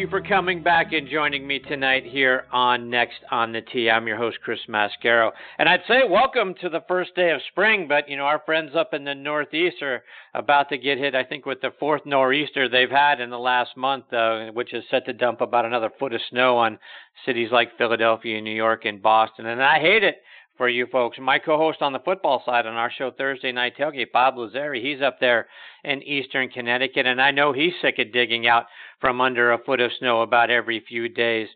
you for coming back and joining me tonight here on Next on the Tee. I'm your host, Chris Mascaro. And I'd say welcome to the first day of spring, but, you know, our friends up in the Northeast are about to get hit, I think, with the fourth nor'easter they've had in the last month, uh, which is set to dump about another foot of snow on cities like Philadelphia, New York, and Boston. And I hate it for you folks. My co-host on the football side on our show Thursday Night Tailgate, Bob Lazari, he's up there in eastern Connecticut, and I know he's sick of digging out from under a foot of snow about every few days.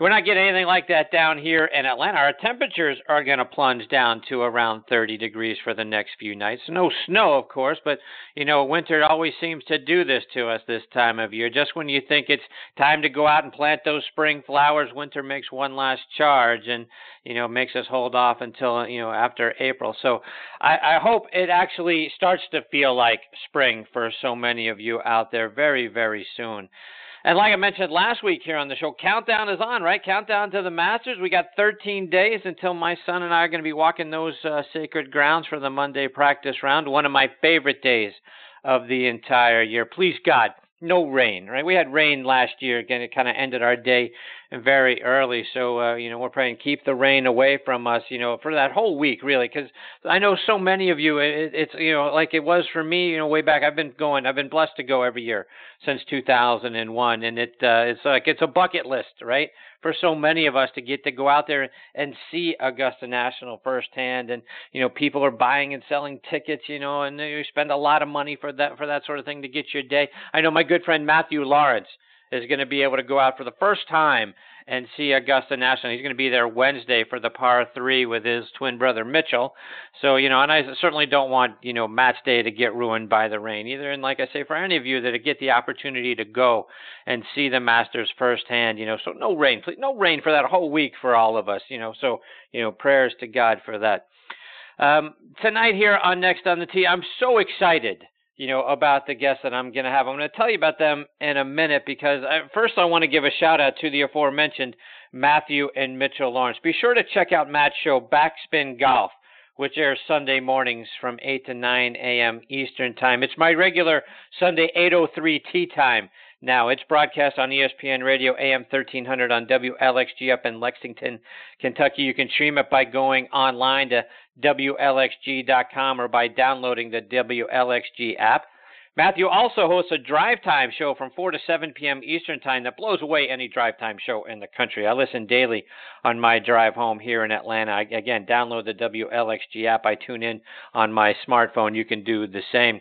We're not getting anything like that down here in Atlanta. Our temperatures are going to plunge down to around 30 degrees for the next few nights. No snow, of course, but you know, winter always seems to do this to us this time of year. Just when you think it's time to go out and plant those spring flowers, winter makes one last charge and you know makes us hold off until you know after April. So I, I hope it actually starts to feel like spring for so many of you out there very, very soon. And like I mentioned last week here on the show, countdown is on, right? Countdown to the Masters. We got 13 days until my son and I are going to be walking those uh, sacred grounds for the Monday practice round. One of my favorite days of the entire year. Please God, no rain, right? We had rain last year. Again, it kind of ended our day very early. So, uh, you know, we're praying keep the rain away from us, you know, for that whole week, really, because I know so many of you, it, it's, you know, like it was for me, you know, way back. I've been going, I've been blessed to go every year since 2001. And it, uh, it's like, it's a bucket list, right? For so many of us to get to go out there and see Augusta National firsthand. And, you know, people are buying and selling tickets, you know, and you spend a lot of money for that, for that sort of thing to get your day. I know my good friend Matthew Lawrence is going to be able to go out for the first time and see Augusta National. He's going to be there Wednesday for the par three with his twin brother Mitchell. So you know, and I certainly don't want you know match day to get ruined by the rain either. And like I say, for any of you that get the opportunity to go and see the Masters firsthand, you know, so no rain, please, no rain for that whole week for all of us. You know, so you know, prayers to God for that. Um, tonight here on Next on the Tee, I'm so excited you know, about the guests that I'm going to have. I'm going to tell you about them in a minute because I, first I want to give a shout out to the aforementioned Matthew and Mitchell Lawrence. Be sure to check out Matt's show, Backspin Golf, which airs Sunday mornings from 8 to 9 a.m. Eastern Time. It's my regular Sunday 8:03 tee time. Now it's broadcast on ESPN Radio AM 1300 on WLXG up in Lexington, Kentucky. You can stream it by going online to WLXG.com or by downloading the WLXG app. Matthew also hosts a drive time show from 4 to 7 p.m. Eastern Time that blows away any drive time show in the country. I listen daily on my drive home here in Atlanta. I, again, download the WLXG app. I tune in on my smartphone. You can do the same.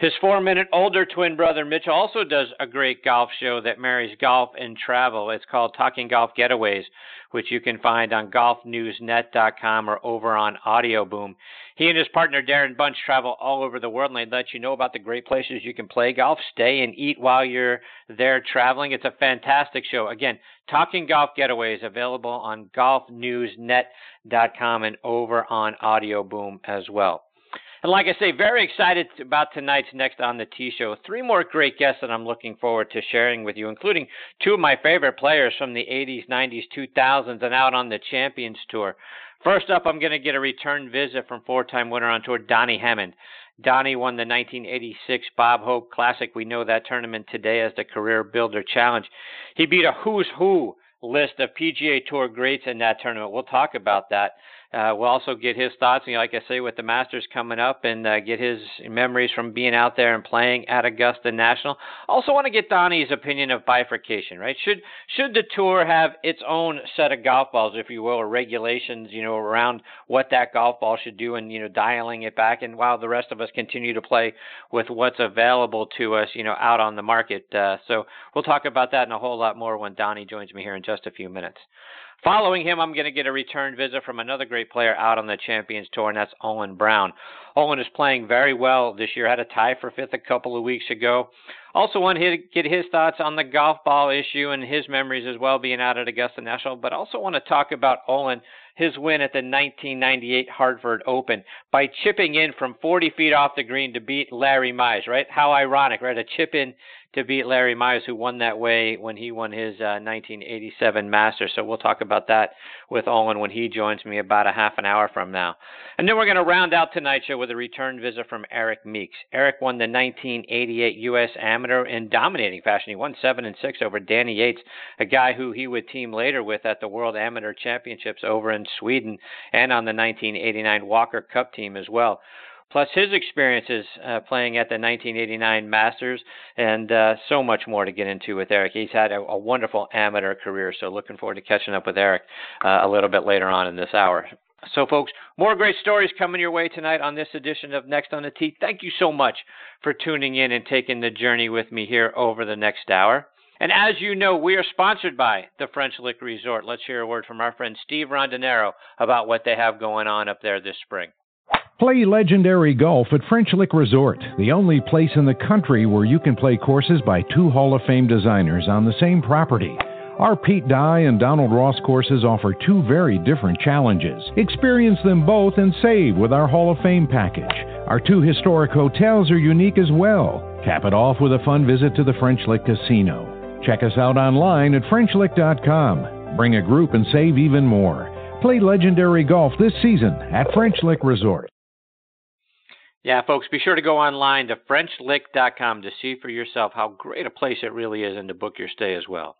His four minute older twin brother, Mitch, also does a great golf show that marries golf and travel. It's called Talking Golf Getaways, which you can find on golfnewsnet.com or over on Audio Boom. He and his partner, Darren Bunch, travel all over the world and they let you know about the great places you can play golf, stay, and eat while you're there traveling. It's a fantastic show. Again, Talking Golf Getaways available on golfnewsnet.com and over on Audio Boom as well. And like I say, very excited about tonight's Next on the Tee Show. Three more great guests that I'm looking forward to sharing with you, including two of my favorite players from the 80s, 90s, 2000s, and out on the Champions Tour. First up, I'm going to get a return visit from four time winner on tour, Donnie Hammond. Donnie won the 1986 Bob Hope Classic. We know that tournament today as the Career Builder Challenge. He beat a who's who list of PGA Tour greats in that tournament. We'll talk about that. Uh, we'll also get his thoughts, you know, like I say, with the Masters coming up, and uh, get his memories from being out there and playing at Augusta National. Also, want to get Donnie's opinion of bifurcation. Right? Should should the tour have its own set of golf balls, if you will, or regulations, you know, around what that golf ball should do, and you know, dialing it back, and while the rest of us continue to play with what's available to us, you know, out on the market. Uh, so we'll talk about that and a whole lot more when Donnie joins me here in just a few minutes. Following him, I'm going to get a return visit from another great player out on the Champions Tour, and that's Olin Browne. Olin is playing very well this year. Had a tie for fifth a couple of weeks ago. Also want to get his thoughts on the golf ball issue and his memories as well, being out at Augusta National. But also want to talk about Olin, his win at the 1998 Hartford Open by chipping in from 40 feet off the green to beat Larry Mize. Right? How ironic, right? A chip in to beat Larry Mize, who won that way when he won his uh, 1987 Masters. So we'll talk about that with Olin when he joins me about a half an hour from now. And then we're going to round out tonight's show with a return visit from Eric Meeks. Eric won the 1988 U.S. Amateur in dominating fashion. He won seven and six over Danny Yates, a guy who he would team later with at the World Amateur Championships over in Sweden and on the 1989 Walker Cup team as well plus his experiences uh, playing at the 1989 Masters, and uh, so much more to get into with Eric. He's had a, a, wonderful amateur career, so looking forward to catching up with Eric uh, a little bit later on in this hour. So, folks, more great stories coming your way tonight on this edition of Next on the Tee. Thank you so much for tuning in and taking the journey with me here over the next hour. And as you know, we are sponsored by the French Lick Resort. Let's hear a word from our friend Steve Rondinero about what they have going on up there this spring. Play legendary golf at French Lick Resort, the only place in the country where you can play courses by two Hall of Fame designers on the same property. Our Pete Dye and Donald Ross courses offer two very different challenges. Experience them both and save with our Hall of Fame package. Our two historic hotels are unique as well. Cap it off with a fun visit to the French Lick Casino. Check us out online at FrenchLick.com. Bring a group and save even more. Play legendary golf this season at French Lick Resort. Yeah, folks, be sure to go online to FrenchLick.com to see for yourself how great a place it really is and to book your stay as well.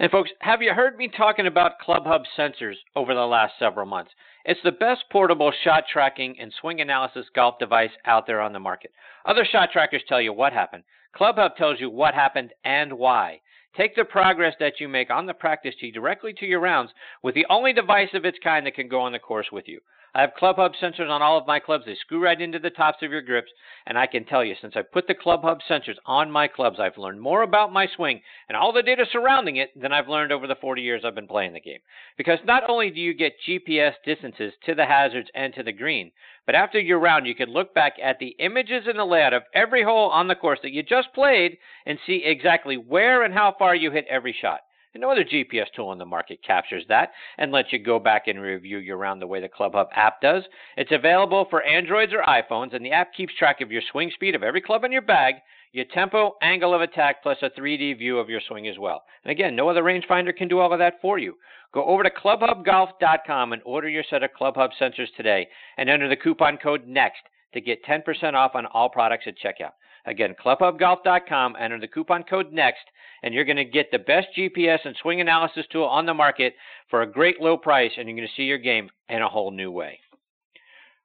And folks, have you heard me talking about ClubHub sensors over the last several months? It's the best portable shot tracking and swing analysis golf device out there on the market. Other shot trackers tell you what happened. ClubHub tells you what happened and why. Take the progress that you make on the practice tee directly to your rounds with the only device of its kind that can go on the course with you. I have Club Hub sensors on all of my clubs. They screw right into the tops of your grips. And I can tell you, since I put the Club Hub sensors on my clubs, I've learned more about my swing and all the data surrounding it than I've learned over the 40 years I've been playing the game. Because not only do you get GPS distances to the hazards and to the green, but after your round, you can look back at the images and the layout of every hole on the course that you just played and see exactly where and how far you hit every shot. And no other GPS tool on the market captures that and lets you go back and review your round the way the ClubHub app does. It's available for Androids or iPhones, and the app keeps track of your swing speed of every club in your bag, your tempo, angle of attack, plus a 3D view of your swing as well. And again, no other rangefinder can do all of that for you. Go over to clubhubgolf.com and order your set of ClubHub sensors today and enter the coupon code NEXT to get 10% off on all products at checkout. Again, clubhubgolf.com, enter the coupon code NEXT, and you're going to get the best GPS and swing analysis tool on the market for a great low price, and you're going to see your game in a whole new way.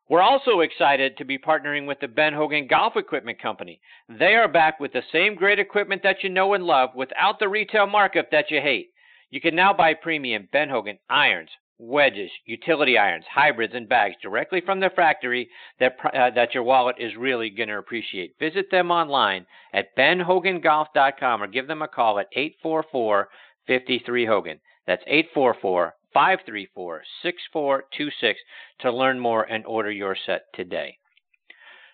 We're also excited to be partnering with the Ben Hogan Golf Equipment Company. They are back with the same great equipment that you know and love without the retail markup that you hate. You can now buy premium Ben Hogan irons, wedges, utility irons, hybrids, and bags directly from the factory that, uh, that your wallet is really going to appreciate. Visit them online at benhogangolf.com or give them a call at 844 53 Hogan. That's 844 534 6426 to learn more and order your set today.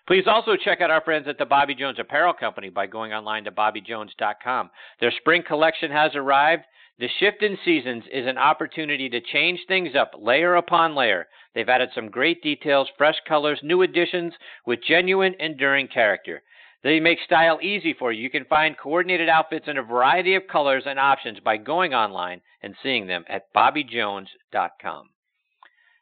Please also check out our friends at the Bobby Jones Apparel Company by going online to bobbyjones.com. Their spring collection has arrived the shift in seasons is an opportunity to change things up layer upon layer. They've added some great details, fresh colors, new additions with genuine, enduring character. They make style easy for you. You can find coordinated outfits in a variety of colors and options by going online and seeing them at bobbyjones.com.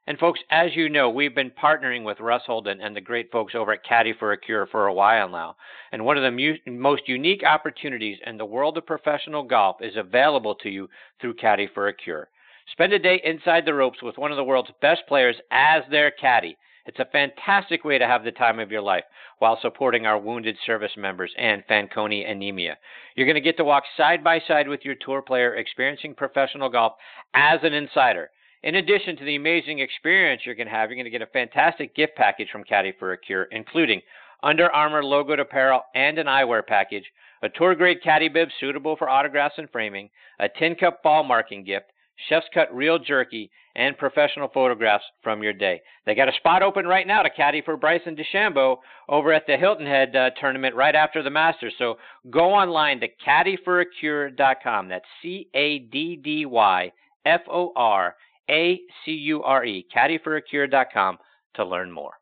And folks, as you know, we've been partnering with Russ Holden and the great folks over at Caddy for a Cure for a while now. And one of the mu- most unique opportunities in the world of professional golf is available to you through Caddy for a Cure. Spend a day inside the ropes with one of the world's best players as their caddy. It's a fantastic way to have the time of your life while supporting our wounded service members and Fanconi anemia. You're going to get to walk side by side with your tour player experiencing professional golf as an insider. In addition to the amazing experience you're going to have, you're going to get a fantastic gift package from Caddy for a Cure, including Under Armour logoed apparel and an eyewear package, a tour grade caddy bib suitable for autographs and framing, a tin cup ball marking gift, chef's cut real jerky, and professional photographs from your day. They got a spot open right now to caddy for Bryson DeChambeau over at the Hilton Head uh, tournament right after the Masters. So go online to caddyforacure.com. That's C A D D Y F O R a C U R E, caddyforacure.com to learn more.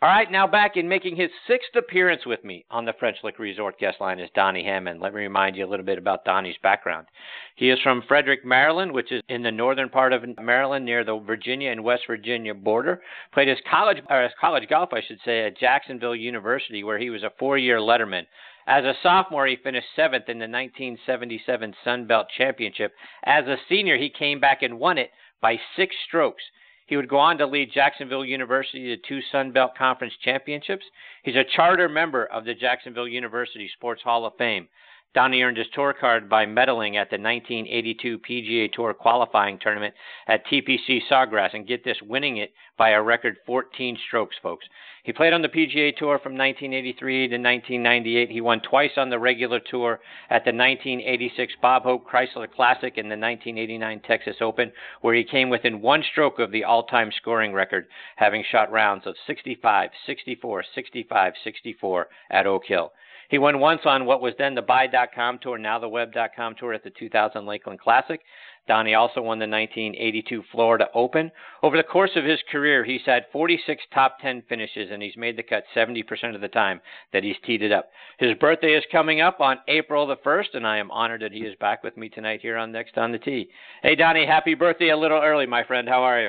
All right, now back in making his sixth appearance with me on the French Lick Resort guest line is Donnie Hammond. Let me remind you a little bit about Donnie's background. He is from Frederick, Maryland, which is in the northern part of Maryland near the Virginia and West Virginia border. Played his college or his college golf, I should say, at Jacksonville University, where he was a four-year letterman. As a sophomore, he finished seventh in the 1977 Sun Belt Championship. As a senior, he came back and won it by six strokes. He would go on to lead Jacksonville University to two Sun Belt Conference championships. He's a charter member of the Jacksonville University Sports Hall of Fame. Donnie earned his tour card by medaling at the 1982 PGA Tour qualifying tournament at TPC Sawgrass and get this, winning it by a record 14 strokes, folks. He played on the PGA Tour from 1983 to 1998. He won twice on the regular tour at the 1986 Bob Hope Chrysler Classic and the 1989 Texas Open, where he came within one stroke of the all time scoring record, having shot rounds of 65, 64, 65, 64 at Oak Hill. He won once on what was then the Buy.com tour, now the Web.com tour at the 2000 Lakeland Classic. Donnie also won the 1982 Florida Open. Over the course of his career, he's had 46 top 10 finishes, and he's made the cut 70% of the time that he's teed it up. His birthday is coming up on April the 1st, and I am honored that he is back with me tonight here on Next on the Tee. Hey, Donnie, happy birthday a little early, my friend. How are you?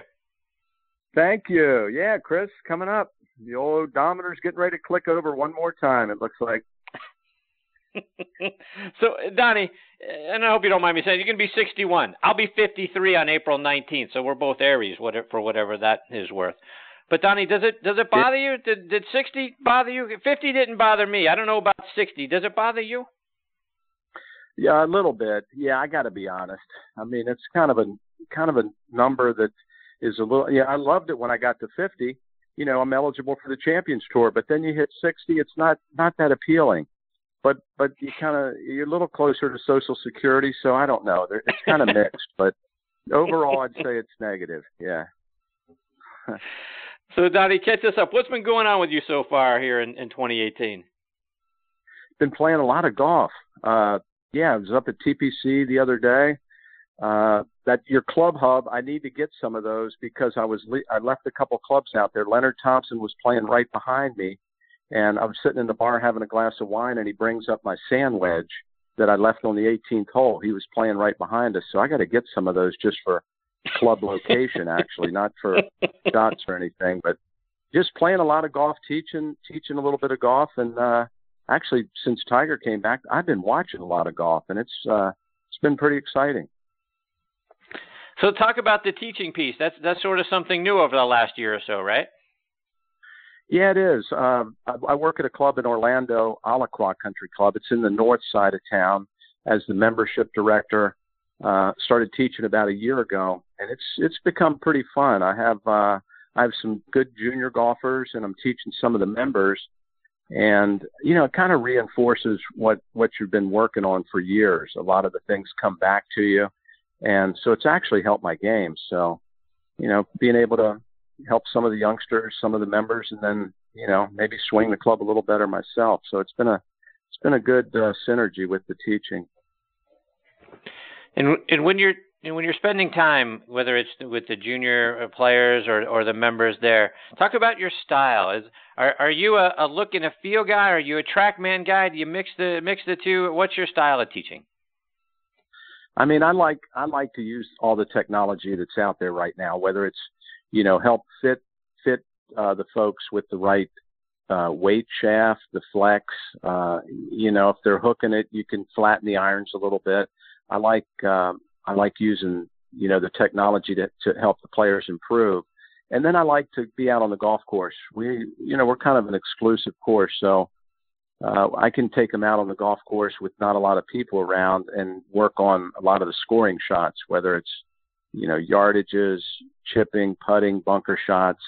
Thank you. Yeah, Chris, coming up. The old odometer's getting ready to click over one more time, it looks like. so, Donnie, and I hope you don't mind me saying, you're going to be 61. I'll be 53 on April 19th, so we're both Aries, whatever for whatever that is worth. But Donnie, does it does it bother you? Did did 60 bother you? 50 didn't bother me. I don't know about 60. Does it bother you? Yeah, a little bit. Yeah, I got to be honest. I mean, it's kind of a kind of a number that is a little. Yeah, I loved it when I got to 50. You know, I'm eligible for the Champions Tour, but then you hit 60, it's not not that appealing but but you kind of you're a little closer to Social Security, so I don't know. It's kind of mixed, but overall, I'd say it's negative. Yeah. so Donnie, catch us up. What's been going on with you so far here in, in 2018? Been playing a lot of golf. Uh, yeah, I was up at TPC the other day. Uh, that your club hub, I need to get some of those because I was le- I left a couple clubs out there. Leonard Thompson was playing right behind me, and I was sitting in the bar having a glass of wine, and he brings up my sand wedge that I left on the 18th hole. He was playing right behind us, so I got to get some of those just for club location, actually, not for shots or anything, but just playing a lot of golf, teaching teaching a little bit of golf, and uh, actually since Tiger came back, I've been watching a lot of golf, and it's uh, it's been pretty exciting. So talk about the teaching piece. That's that's sort of something new over the last year or so, right? Yeah, it is. Um, I, I work at a club in Orlando, Alaqua Country Club. It's in the north side of town. As the membership director, uh, started teaching about a year ago, and it's it's become pretty fun. I have uh, I have some good junior golfers, and I'm teaching some of the members. And you know, it kind of reinforces what what you've been working on for years. A lot of the things come back to you, and so it's actually helped my game. So, you know, being able to help some of the youngsters, some of the members, and then you know maybe swing the club a little better myself. So it's been a it's been a good uh, synergy with the teaching. And and when you're and when you're spending time, whether it's with the junior players or, or the members there, talk about your style. Is are are you a, a look and a feel guy? Are you a TrackMan guy? Do you mix the mix the two? What's your style of teaching? I mean, I like I like to use all the technology that's out there right now, whether it's you know, help fit fit uh, the folks with the right uh, weight shaft, the flex. Uh, you know, if they're hooking it, you can flatten the irons a little bit. I like um, I like using you know the technology to to help the players improve. And then I like to be out on the golf course. We you know we're kind of an exclusive course, so uh, I can take them out on the golf course with not a lot of people around and work on a lot of the scoring shots, whether it's you know, yardages, chipping, putting, bunker shots.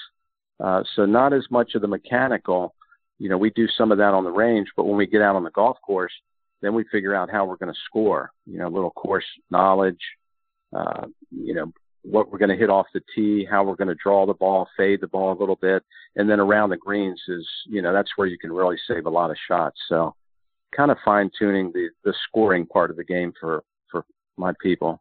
Uh, so not as much of the mechanical. You know, we do some of that on the range, but when we get out on the golf course, then we figure out how we're going to score. You know, a little course knowledge. Uh, you know, what we're going to hit off the tee, how we're going to draw the ball, fade the ball a little bit, and then around the greens is, you know, that's where you can really save a lot of shots. So, kind of fine tuning the the scoring part of the game for for my people.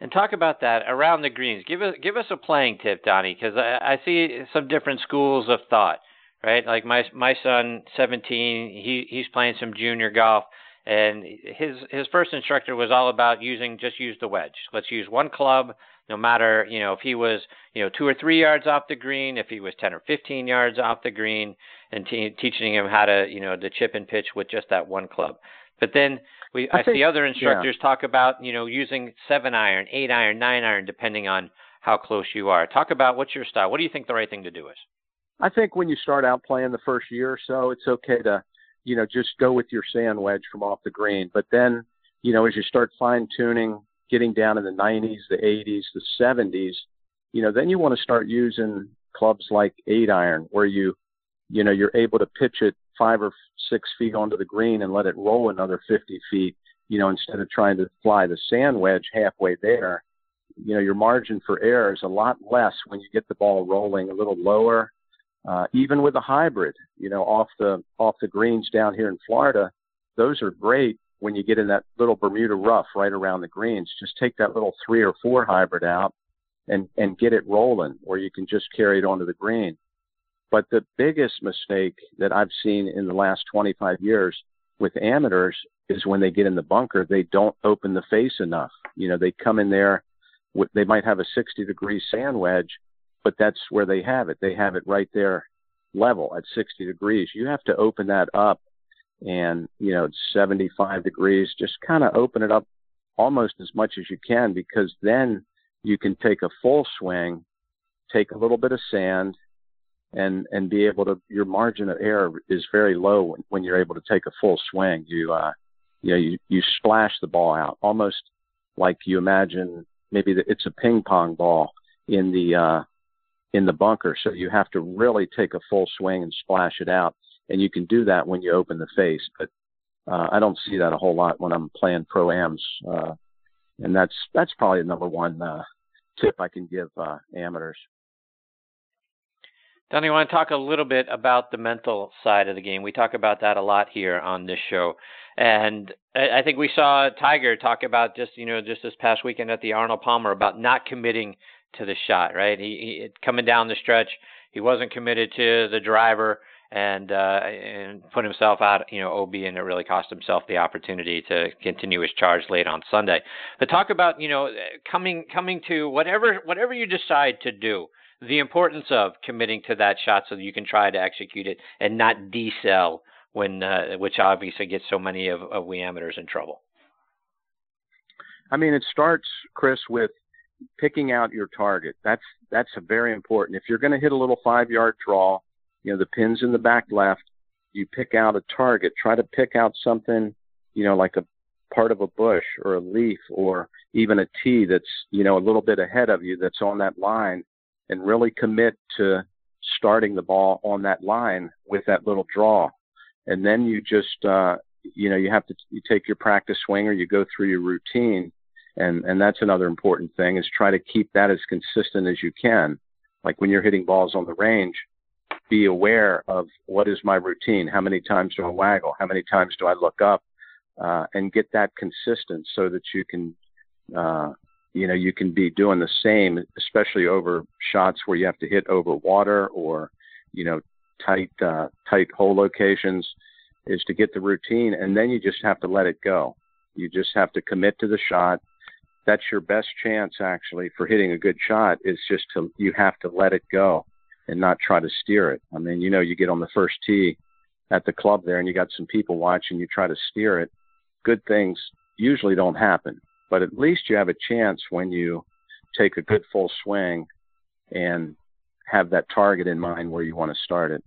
And talk about that around the greens. Give us give us a playing tip, Donnie, because I, I see some different schools of thought. Right, like my my son, 17, he he's playing some junior golf, and his his first instructor was all about using just use the wedge. Let's use one club, no matter you know if he was you know two or three yards off the green, if he was 10 or 15 yards off the green, and te- teaching him how to you know to chip and pitch with just that one club. But then we I, I think, see other instructors yeah. talk about you know using seven iron, eight iron, nine iron, depending on how close you are. Talk about what's your style. What do you think the right thing to do is? I think when you start out playing the first year or so, it's okay to you know just go with your sand wedge from off the green. But then you know as you start fine tuning, getting down in the 90s, the 80s, the 70s, you know then you want to start using clubs like eight iron where you you know you're able to pitch it five or six feet onto the green and let it roll another 50 feet, you know, instead of trying to fly the sand wedge halfway there. You know, your margin for error is a lot less when you get the ball rolling a little lower. Uh, even with a hybrid, you know, off the off the greens down here in Florida, those are great when you get in that little Bermuda rough right around the greens. Just take that little three or four hybrid out and and get it rolling, where you can just carry it onto the green. But the biggest mistake that I've seen in the last 25 years with amateurs is when they get in the bunker, they don't open the face enough. You know, they come in there, they might have a 60 degree sand wedge, but that's where they have it. They have it right there level at 60 degrees. You have to open that up and, you know, 75 degrees, just kind of open it up almost as much as you can because then you can take a full swing, take a little bit of sand, and and be able to your margin of error is very low when, when you're able to take a full swing. You uh, you know you you splash the ball out almost like you imagine maybe that it's a ping pong ball in the uh, in the bunker. So you have to really take a full swing and splash it out, and you can do that when you open the face. But uh, I don't see that a whole lot when I'm playing pro ams, uh, and that's that's probably the number one uh, tip I can give uh, amateurs. Donnie, I want to talk a little bit about the mental side of the game. We talk about that a lot here on this show. And I think we saw Tiger talk about just, you know, just this past weekend at the Arnold Palmer about not committing to the shot, right? He, he coming down the stretch, he wasn't committed to the driver and uh and put himself out, you know, OB and it really cost himself the opportunity to continue his charge late on Sunday. But talk about, you know, coming coming to whatever whatever you decide to do the importance of committing to that shot so that you can try to execute it and not decel when uh, which obviously gets so many of, of we amateurs in trouble. I mean, it starts, Chris, with picking out your target. That's that's very important. If you're going to hit a little five yard draw, you know the pins in the back left. You pick out a target. Try to pick out something, you know, like a part of a bush or a leaf or even a tee that's you know a little bit ahead of you that's on that line and really commit to starting the ball on that line with that little draw. And then you just, uh, you know, you have to you take your practice swing or you go through your routine. And, and that's another important thing is try to keep that as consistent as you can. Like when you're hitting balls on the range, be aware of what is my routine? How many times do I waggle? How many times do I look up? Uh, and get that consistent so that you can, uh, you know you can be doing the same especially over shots where you have to hit over water or you know tight uh, tight hole locations is to get the routine and then you just have to let it go. You just have to commit to the shot. That's your best chance actually for hitting a good shot is just to you have to let it go and not try to steer it. I mean you know you get on the first tee at the club there and you got some people watching you try to steer it. Good things usually don't happen but at least you have a chance when you take a good full swing and have that target in mind where you want to start it.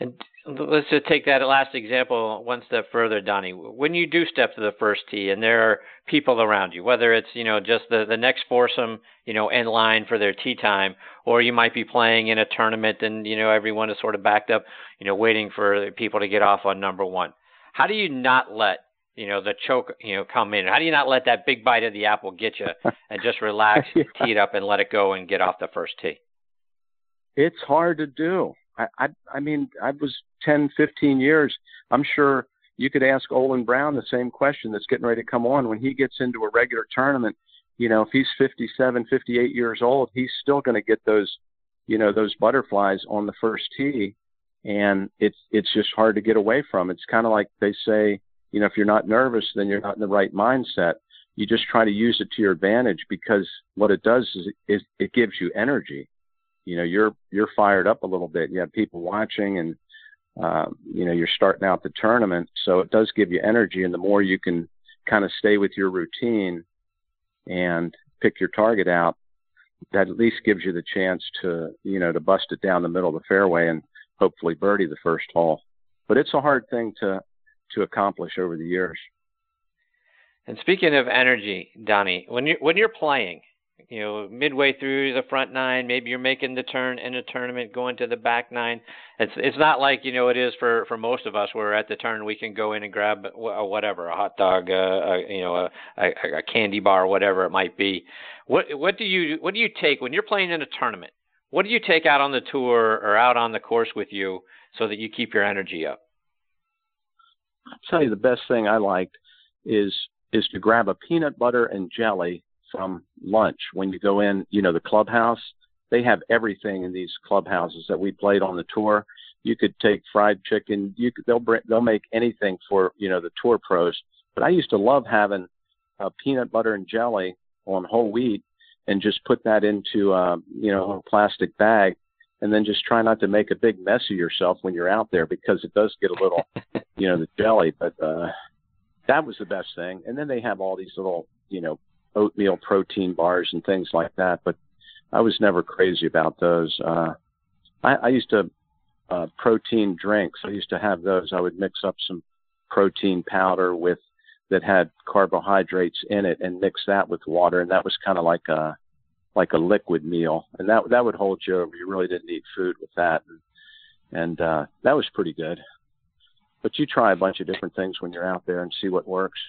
And let's just take that last example one step further, Donnie. When you do step to the first tee and there are people around you, whether it's, you know, just the, the next foursome, you know, in line for their tee time, or you might be playing in a tournament and, you know, everyone is sort of backed up, you know, waiting for people to get off on number one. How do you not let you know, the choke, you know, come in? How do you not let that big bite of the apple get you and just relax, yeah. tee it up, and let it go and get off the first tee? It's hard to do. I, I, I mean, I was 10, 15 years. I'm sure, you could ask Olin Browne the same question that's getting ready to come on when he gets into a regular tournament. You know, if he's 57, 58 years old, he's still going to get those, you know, those butterflies on the first tee, and it's it's just hard to get away from. It's kind of like they say, you know, if you're not nervous, then you're not in the right mindset. You just try to use it to your advantage because what it does is, is it gives you energy. You know, you're you're fired up a little bit. You have people watching, and uh, you know, you're starting out the tournament, so it does give you energy. And the more you can kind of stay with your routine and pick your target out, that at least gives you the chance to, you know, to bust it down the middle of the fairway and hopefully birdie the first hole. But it's a hard thing to to accomplish over the years. And speaking of energy, Donnie, when you when you're playing, you know, midway through the front nine, maybe you're making the turn in a tournament, going to the back nine. It's it's not like you know it is for for most of us. Where at the turn we can go in and grab whatever, a hot dog, uh, a, you know, a, a, a candy bar, whatever it might be. What what do you what do you take when you're playing in a tournament? What do you take out on the tour or out on the course with you so that you keep your energy up? I'll tell you the best thing I liked is is to grab a peanut butter and jelly from lunch when you go in. You know the clubhouse. They have everything in these clubhouses that we played on the tour. You could take fried chicken. You could they'll bring, they'll make anything for you know the tour pros. But I used to love having a peanut butter and jelly on whole wheat and just put that into uh, you know a plastic bag and then just try not to make a big mess of yourself when you're out there because it does get a little, you know, the jelly. But uh, that was the best thing. And then they have all these little, you know, oatmeal protein bars and things like that. But I was never crazy about those. Uh, I, I used to uh, protein drinks. I used to have those. I would mix up some protein powder with that had carbohydrates in it and mix that with water, and that was kind of like a like a liquid meal, and that that would hold you over. You really didn't need food with that, and, and uh, that was pretty good. But you try a bunch of different things when you're out there and see what works.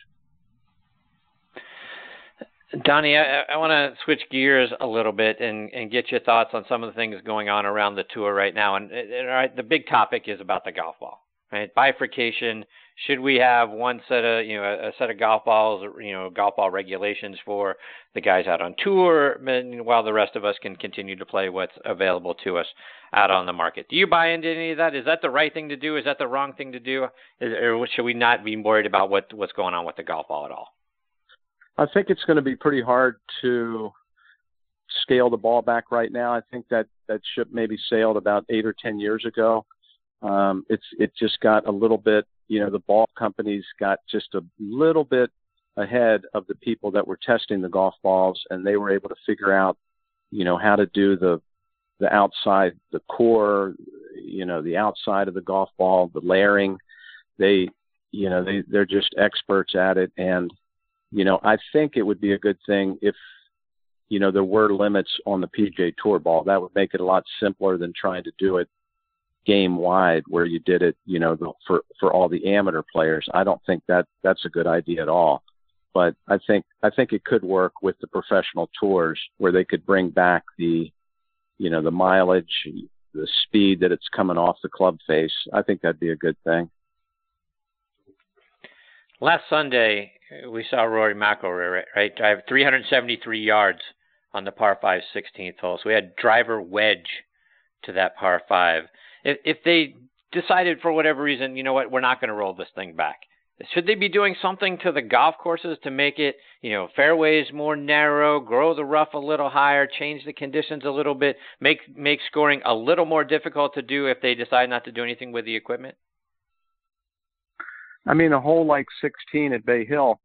Donnie, I, I want to switch gears a little bit and, and get your thoughts on some of the things going on around the tour right now. And, and all right, the big topic is about the golf ball, right? Bifurcation should we have one set of you know a, set of golf balls you know golf ball regulations for the guys out on tour while the rest of us can continue to play what's available to us out on the market? Do you buy into any of that? Is that the right thing to do? Is that the wrong thing to do? Is, or should we not be worried about what what's going on with the golf ball at all? I think it's going to be pretty hard to scale the ball back right now. I think that that ship maybe sailed about eight or ten years ago. Um, it's it just got a little bit you know, the ball companies got just a little bit ahead of the people that were testing the golf balls, and they were able to figure out, you know, how to do the the outside, the core, you know, the outside of the golf ball, the layering. They, you know, they they're just experts at it, and you know, I think it would be a good thing if you know there were limits on the PGA Tour ball. That would make it a lot simpler than trying to do it game wide where you did it, you know, for for all the amateur players. I don't think that that's a good idea at all. But I think I think it could work with the professional tours where they could bring back the, you know, the mileage, the speed that it's coming off the club face. I think that'd be a good thing. Last Sunday we saw Rory McIlroy right drive 373 yards on the par 5 16th hole. So we had driver wedge to that par 5 if, if they decided for whatever reason, you know what, we're not going to roll this thing back. Should they be doing something to the golf courses to make it, you know, fairways more narrow, grow the rough a little higher, change the conditions a little bit, make make scoring a little more difficult to do if they decide not to do anything with the equipment? I mean, a hole like 16 at Bay Hill,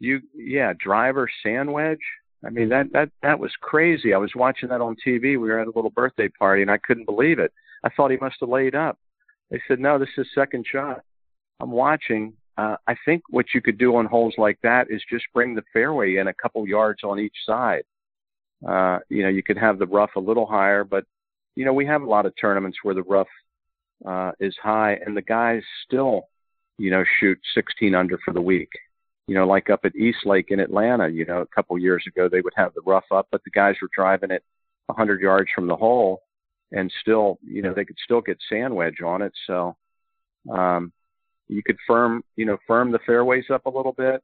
you yeah, driver sand wedge. I mean that that that was crazy. I was watching that on TV. We were at a little birthday party, and I couldn't believe it. I thought he must have laid up. They said, no, this is second shot. I'm watching. Uh, I think what you could do on holes like that is just bring the fairway in a couple yards on each side. Uh, you know, you could have the rough a little higher, but you know, we have a lot of tournaments where the rough uh, is high and the guys still, you know, shoot 16 under for the week. You know, like up at East Lake in Atlanta, you know, a couple years ago they would have the rough up, but the guys were driving it 100 yards from the hole and still, you know, they could still get sand wedge on it. So, um, you could firm, you know, firm the fairways up a little bit.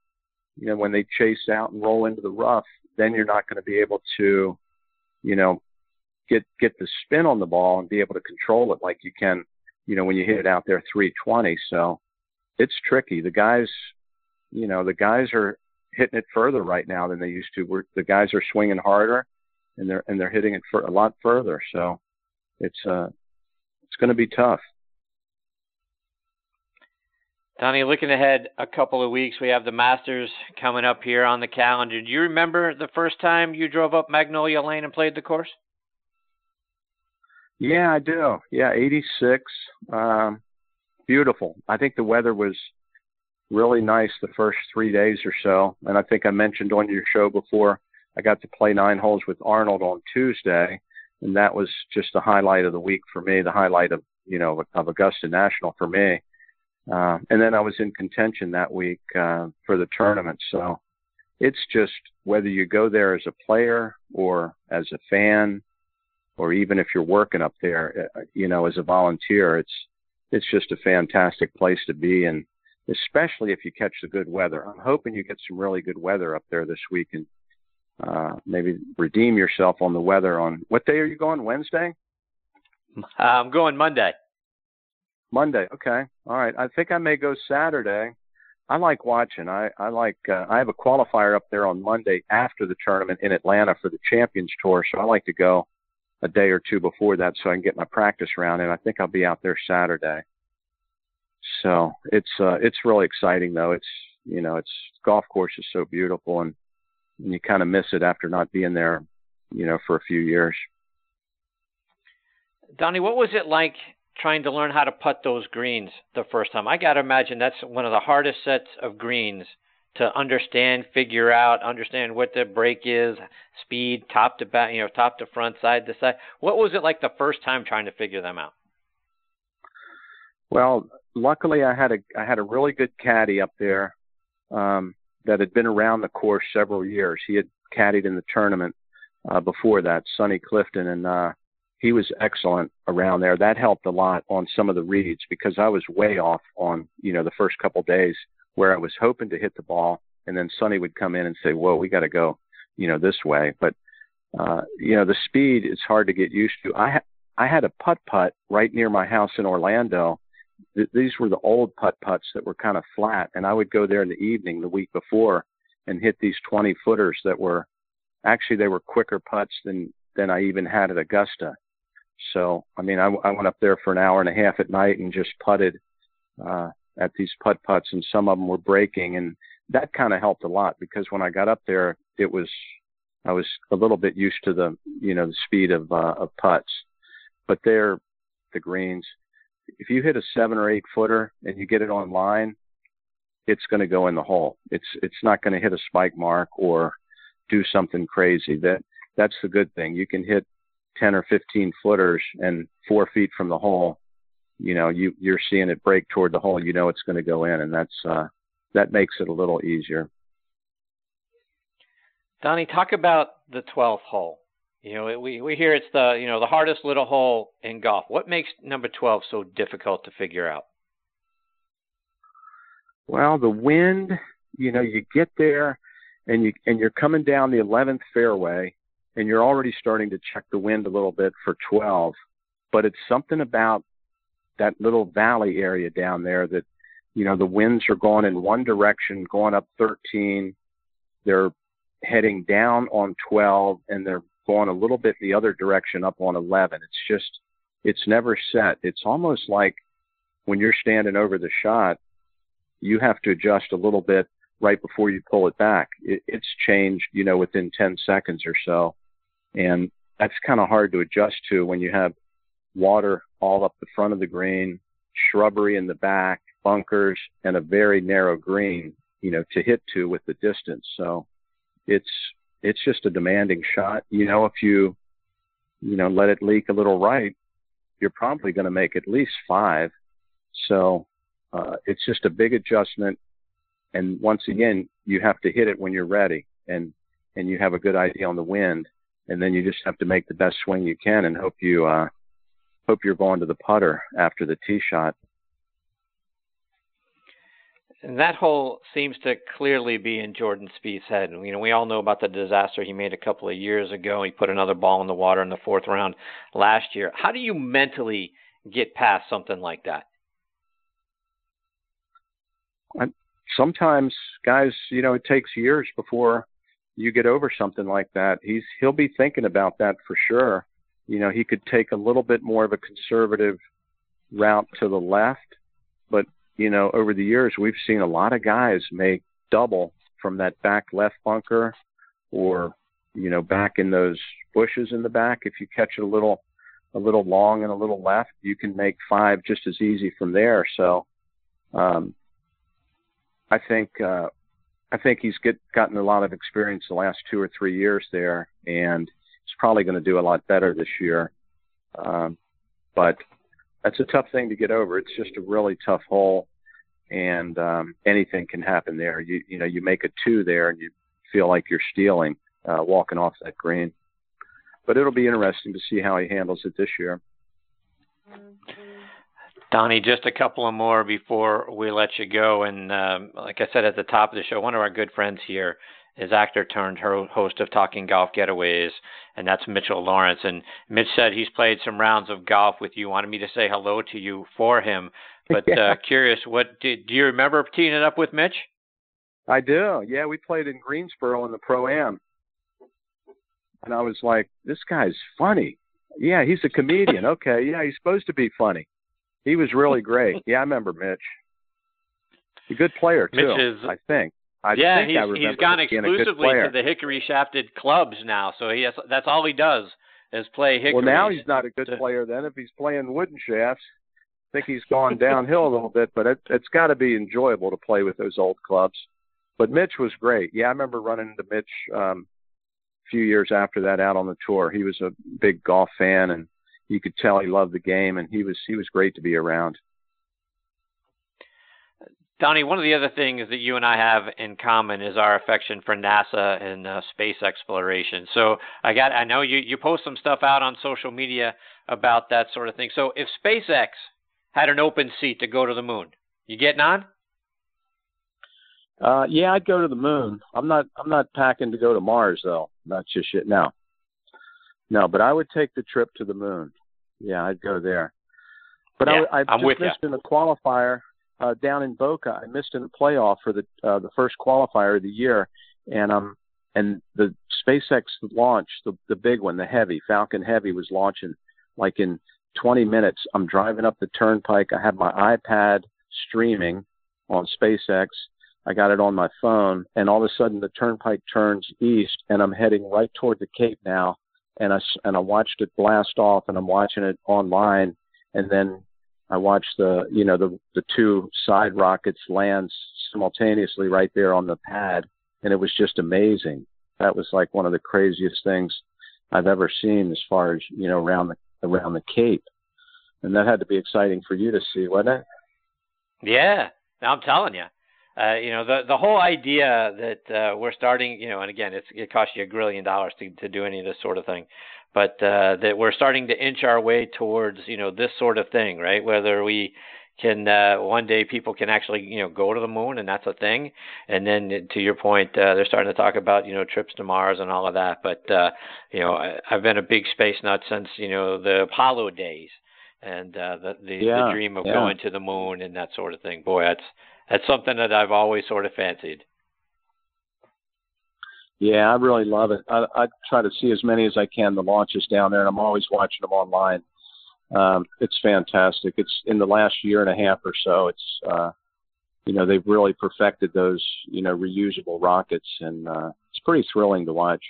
You know, when they chase out and roll into the rough, then you're not going to be able to, you know, get get the spin on the ball and be able to control it like you can, you know, when you hit it out there 320. So it's tricky. The guys, you know, the guys are hitting it further right now than they used to. We're, the guys are swinging harder, and they're and they're hitting it for a lot further. So it's uh it's going to be tough. Donnie, looking ahead a couple of weeks, we have the Masters coming up here on the calendar. Do you remember the first time you drove up Magnolia Lane and played the course? Yeah, I do. Yeah, 86. Um, beautiful. I think the weather was really nice the first three days or so. And I think I mentioned on your show before, I got to play nine holes with Arnold on Tuesday. And that was just the highlight of the week for me, the highlight of, you know, of Augusta National for me. Uh, and then I was in contention that week uh, for the tournament. So it's just whether you go there as a player or as a fan, or even if you're working up there, uh, you know, as a volunteer, it's it's just a fantastic place to be, and especially if you catch the good weather. I'm hoping you get some really good weather up there this week, and uh, maybe redeem yourself on the weather. On what day are you going? Wednesday? I'm going Monday. Monday. Okay. All right. I think I may go Saturday. I like watching. I I like. Uh, I have a qualifier up there on Monday after the tournament in Atlanta for the Champions Tour, so I like to go a day or two before that so I can get my practice round and I think I'll be out there Saturday. So it's uh it's really exciting though. It's you know, it's golf course is so beautiful and you kind of miss it after not being there, you know, for a few years. Donnie, what was it like trying to learn how to putt those greens the first time. I got to imagine that's one of the hardest sets of greens to understand, figure out, understand what the break is, speed, top to back, you know, top to front, side to side. What was it like the first time trying to figure them out? Well, luckily I had a I had a really good caddy up there um, that had been around the course several years. He had caddied in the tournament uh, before that, Sonny Clifton, and uh, he was excellent around there. That helped a lot on some of the reads because I was way off on, you know, the first couple days where I was hoping to hit the ball and then Sonny would come in and say, "Whoa, we got to go, you know, this way." But uh, you know, the speed is hard to get used to. I ha- I had a putt putt right near my house in Orlando. Th- these were the old putt putts that were kind of flat, and I would go there in the evening the week before and hit these 20 footers that were actually they were quicker putts than than I even had at Augusta. So, I mean, I, I went up there for an hour and a half at night and just putted uh, at these putt putts, and some of them were breaking, and that kind of helped a lot because when I got up there, it was I was a little bit used to the you know the speed of uh, of putts, but they're the greens. If you hit a seven or eight footer and you get it on line, it's going to go in the hole. It's it's not going to hit a spike mark or do something crazy. That that's the good thing. You can hit 10 or 15 footers and four feet from the hole, you know, you, you're seeing it break toward the hole, you know it's going to go in, and that's uh, that makes it a little easier. Donnie, talk about the 12th hole. You know, we we hear it's the you know the hardest little hole in golf. What makes number 12 so difficult to figure out? Well, the wind. You know, you get there, and you and you're coming down the 11th fairway, and you're already starting to check the wind a little bit for 12. But it's something about that little valley area down there that, you know, the winds are going in one direction, going up 13. They're heading down on 12 and they're going a little bit the other direction up on 11. It's just, it's never set. It's almost like when you're standing over the shot, you have to adjust a little bit right before you pull it back. It, it's changed, you know, within 10 seconds or so. And that's kind of hard to adjust to when you have water all up the front of the green, shrubbery in the back, bunkers, and a very narrow green, you know, to hit to with the distance. So it's it's just a demanding shot. You know, if you you know let it leak a little right, you're probably going to make at least five. So uh, it's just a big adjustment. And once again, you have to hit it when you're ready and and you have a good idea on the wind and then you just have to make the best swing you can and hope you uh, hope you're going to the putter after the tee shot. And that hole seems to clearly be in Jordan Spieth's head. You know, we all know about the disaster he made a couple of years ago. He put another ball in the water in the fourth round last year. How do you mentally get past something like that? Sometimes, guys, you know, it takes years before you get over something like that. He's he'll be thinking about that for sure. You know, he could take a little bit more of a conservative route to the left, you know, over the years we've seen a lot of guys make double from that back left bunker or you know, back in those bushes in the back. If you catch it a little a little long and a little left, you can make five just as easy from there. So um I think uh I think he's get gotten a lot of experience the last two or three years there, and he's probably going to do a lot better this year. Um, but that's a tough thing to get over. It's just a really tough hole, and um, anything can happen there. You you know you make a two there, and you feel like you're stealing uh, walking off that green. But it'll be interesting to see how he handles it this year. Donnie, just a couple of more before we let you go. And um, like I said at the top of the show, one of our good friends here is actor turned host of Talking Golf Getaways, and that's Mitchell Lawrence. And Mitch said he's played some rounds of golf with you. Wanted me to say hello to you for him. But yeah. uh, curious, what did, do you remember teeing it up with Mitch? I do. Yeah, we played in Greensboro in the pro am, and I was like, "This guy's funny." Yeah, he's a comedian. okay, yeah, he's supposed to be funny. He was really great. yeah, I remember Mitch. A good player too. Mitch is, I think. I yeah, think he's, he's gone exclusively to the hickory shafted clubs now. So he has, that's all he does is play hickory. Well, now he's not a good player then if he's playing wooden shafts. I think he's gone downhill a little bit, but it, it's got to be enjoyable to play with those old clubs. But Mitch was great. Yeah, I remember running into Mitch um, a few years after that out on the tour. He was a big golf fan and you could tell he loved the game, and he was he was great to be around. Donnie, one of the other things that you and I have in common is our affection for NASA and uh, space exploration. So I got I know you you post some stuff out on social media about that sort of thing. So if SpaceX had an open seat to go to the moon, you getting on? Uh, yeah, I'd go to the moon. I'm not I'm not packing to go to Mars though. Not just yet. No, no, but I would take the trip to the moon. Yeah, I'd go there. But yeah, I, I I'm just missed you. in the qualifier uh, down in Boca. I missed in playoff for the uh, the first qualifier of the year, and um and the SpaceX launch, the the big one, the heavy Falcon Heavy, was launching like in 20 minutes. I'm driving up the turnpike. I have my iPad streaming on SpaceX. I got it on my phone, and all of a sudden the turnpike turns east, and I'm heading right toward the Cape now and I and I watched it blast off, and I'm watching it online, and then I watched the you know the the two side rockets land simultaneously right there on the pad, and it was just amazing. That was like one of the craziest things I've ever seen as far as you know around the around the Cape, and that had to be exciting for you to see, wasn't it? Yeah, I'm telling you uh, you know, the the whole idea that uh, we're starting, you know, and again, it's it costs you a grillion dollars to to do any of this sort of thing, but uh, that we're starting to inch our way towards, you know, this sort of thing, right? Whether we can uh, one day people can actually you know go to the moon and that's a thing and then to your point uh, they're starting to talk about you know trips to mars and all of that but uh you know I, i've been a big space nut since you know the apollo days and uh the the, yeah, the dream of yeah. going to the moon and that sort of thing boy that's that's something that I've always sort of fancied. Yeah, I really love it. I, I try to see as many as I can the launches down there, and I'm always watching them online. Um, it's fantastic. It's in the last year and a half or so. It's uh, you know they've really perfected those you know reusable rockets, and uh, it's pretty thrilling to watch.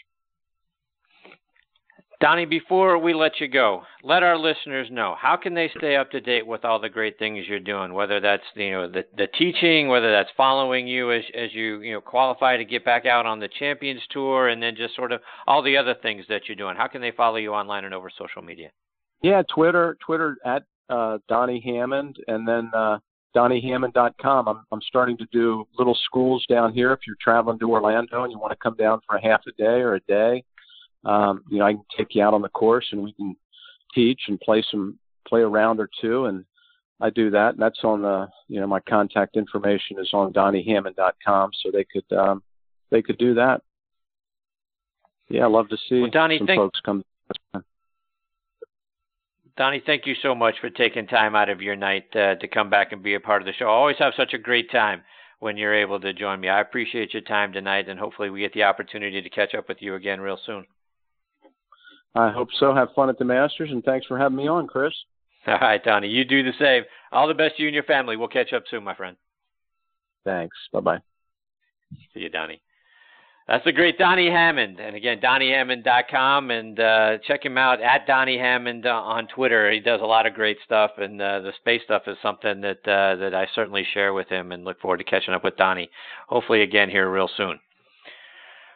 Donnie, before we let you go, let our listeners know how can they stay up to date with all the great things you're doing, whether that's you know the the teaching, whether that's following you as as you you know qualify to get back out on the Champions Tour, and then just sort of all the other things that you're doing. How can they follow you online and over social media? Yeah, Twitter, Twitter at uh, Donnie Hammond, and then uh, DonnieHammond.com. I'm I'm starting to do little schools down here. If you're traveling to Orlando and you want to come down for a half a day or a day um, you know, I can take you out on the course and we can teach and play some play a round or two and I do that. And that's on the you know my contact information is on donniehammond.com, so they could um, they could do that. Yeah, I love to see well, Donnie, some thank- folks come. Donnie, thank you so much for taking time out of your night uh, to come back and be a part of the show. I always have such a great time when you're able to join me. I appreciate your time tonight, and hopefully we get the opportunity to catch up with you again real soon. I hope so. Have fun at the Masters, and thanks for having me on, Chris. All right, Donnie. You do the same. All the best to you and your family. We'll catch up soon, my friend. Thanks. Bye bye. See you, Donnie. That's the great Donnie Hammond. And again, DonnieHammond.com and uh, check him out at Donnie Hammond uh, on Twitter. He does a lot of great stuff, and uh, the space stuff is something that uh, that I certainly share with him and look forward to catching up with Donnie, hopefully again here real soon.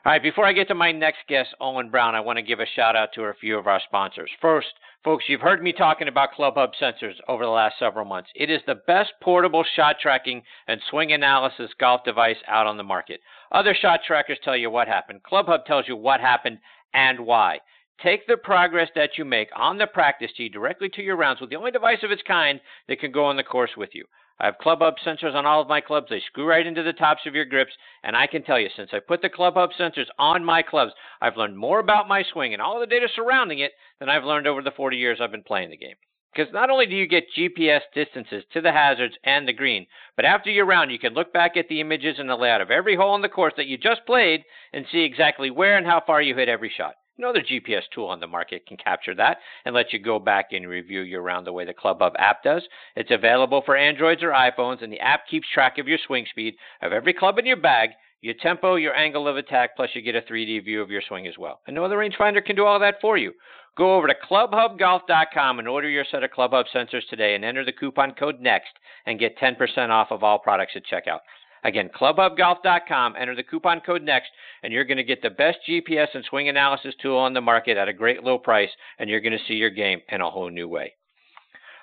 All right, before I get to my next guest, Olin Browne, I want to give a shout out to a few of our sponsors. First, folks, you've heard me talking about ClubHub sensors over the last several months. It is the best portable shot tracking and swing analysis golf device out on the market. Other shot trackers tell you what happened. ClubHub tells you what happened and why. Take the progress that you make on the practice tee directly to your rounds with the only device of its kind that can go on the course with you. I have club hub sensors on all of my clubs. They screw right into the tops of your grips. And I can tell you, since I put the club hub sensors on my clubs, I've learned more about my swing and all the data surrounding it than I've learned over the 40 years I've been playing the game. Because not only do you get GPS distances to the hazards and the green, but after your round, you can look back at the images and the layout of every hole on the course that you just played and see exactly where and how far you hit every shot. No other GPS tool on the market can capture that and let you go back and review your round the way the ClubHub app does. It's available for Androids or iPhones, and the app keeps track of your swing speed of every club in your bag, your tempo, your angle of attack, plus you get a 3D view of your swing as well. And no other rangefinder can do all that for you. Go over to clubhubgolf.com and order your set of ClubHub sensors today and enter the coupon code NEXT and get 10% off of all products at checkout. Again, clubhubgolf.com, enter the coupon code NEXT, and you're going to get the best GPS and swing analysis tool on the market at a great low price, and you're going to see your game in a whole new way.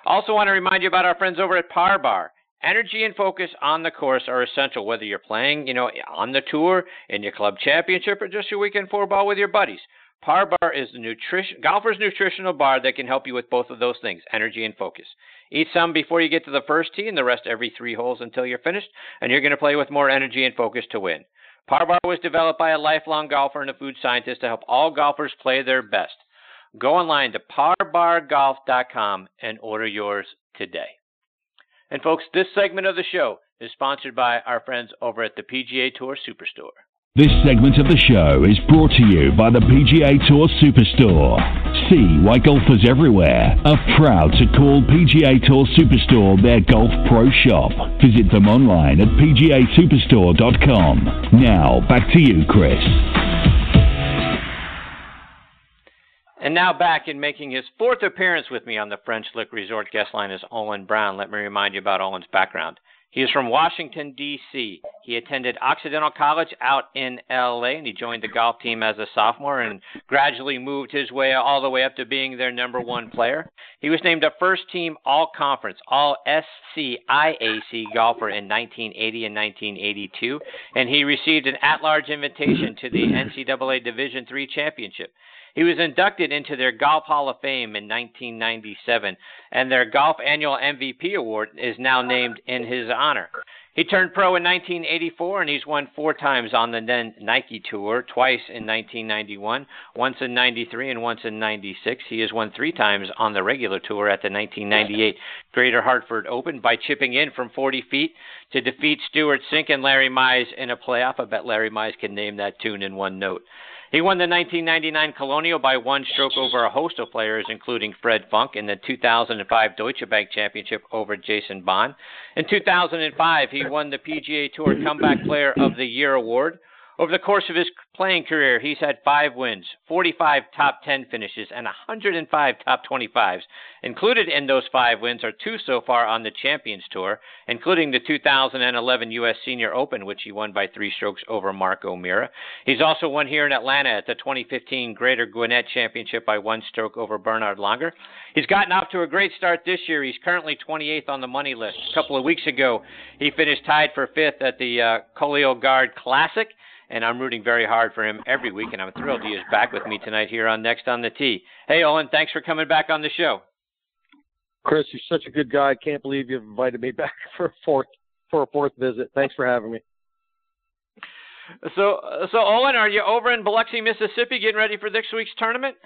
Also, want to remind you about our friends over at Par Bar. Energy and focus on the course are essential, whether you're playing, you know, on the tour, in your club championship, or just your weekend four ball with your buddies. Par Bar is the nutrition, golfer's nutritional bar that can help you with both of those things, energy and focus. Eat some before you get to the first tee and the rest every three holes until you're finished, and you're going to play with more energy and focus to win. Par Bar was developed by a lifelong golfer and a food scientist to help all golfers play their best. Go online to parbargolf.com and order yours today. And folks, this segment of the show is sponsored by our friends over at the PGA Tour Superstore. This segment of the show is brought to you by the PGA Tour Superstore. See why golfers everywhere are proud to call PGA Tour Superstore their golf pro shop. Visit them online at pgasuperstore.com. Now, back to you, Chris. And now back in making his fourth appearance with me on the French Lick Resort guest line is Olin Browne. Let me remind you about Olin's background. He is from Washington, D.C. He attended Occidental College out in L.A., and he joined the golf team as a sophomore and gradually moved his way all the way up to being their number one player. He was named a first team All Conference, All SCIAC golfer in 1980 and 1982, and he received an at large invitation to the NCAA Division III championship. He was inducted into their Golf Hall of Fame in 1997, and their Golf Annual MVP Award is now named in his honor. He turned pro in 1984, and he's won four times on the then Nike Tour, twice in 1991, once in 93, and once in 96. He has won three times on the regular tour at the 1998 Greater Hartford Open by chipping in from 40 feet to defeat Stewart Cink and Larry Mize in a playoff. I bet Larry Mize can name that tune in one note. He won the 1999 Colonial by one stroke over a host of players, including Fred Funk, in the 2005 Deutsche Bank Championship over Jason Bohn. In 2005, he won the PGA Tour Comeback Player of the Year award. Over the course of his playing career, he's had five wins, 45 top 10 finishes, and 105 top 25s. Included in those five wins are two so far on the Champions Tour, including the 2011 U.S. Senior Open, which he won by three strokes over Mark O'Meara. He's also won here in Atlanta at the 2015 Greater Gwinnett Championship by one stroke over Bernhard Langer. He's gotten off to a great start this year. He's currently 28th on the money list. A couple of weeks ago, he finished tied for fifth at the uh, Cologuard Classic and I'm rooting very hard for him every week, and I'm thrilled he is back with me tonight here on Next on the Tee. Hey, Olin, thanks for coming back on the show. Chris, you're such a good guy. I can't believe you've invited me back for a fourth for a fourth visit. Thanks for having me. So, so Olin, are you over in Biloxi, Mississippi, getting ready for next week's tournament?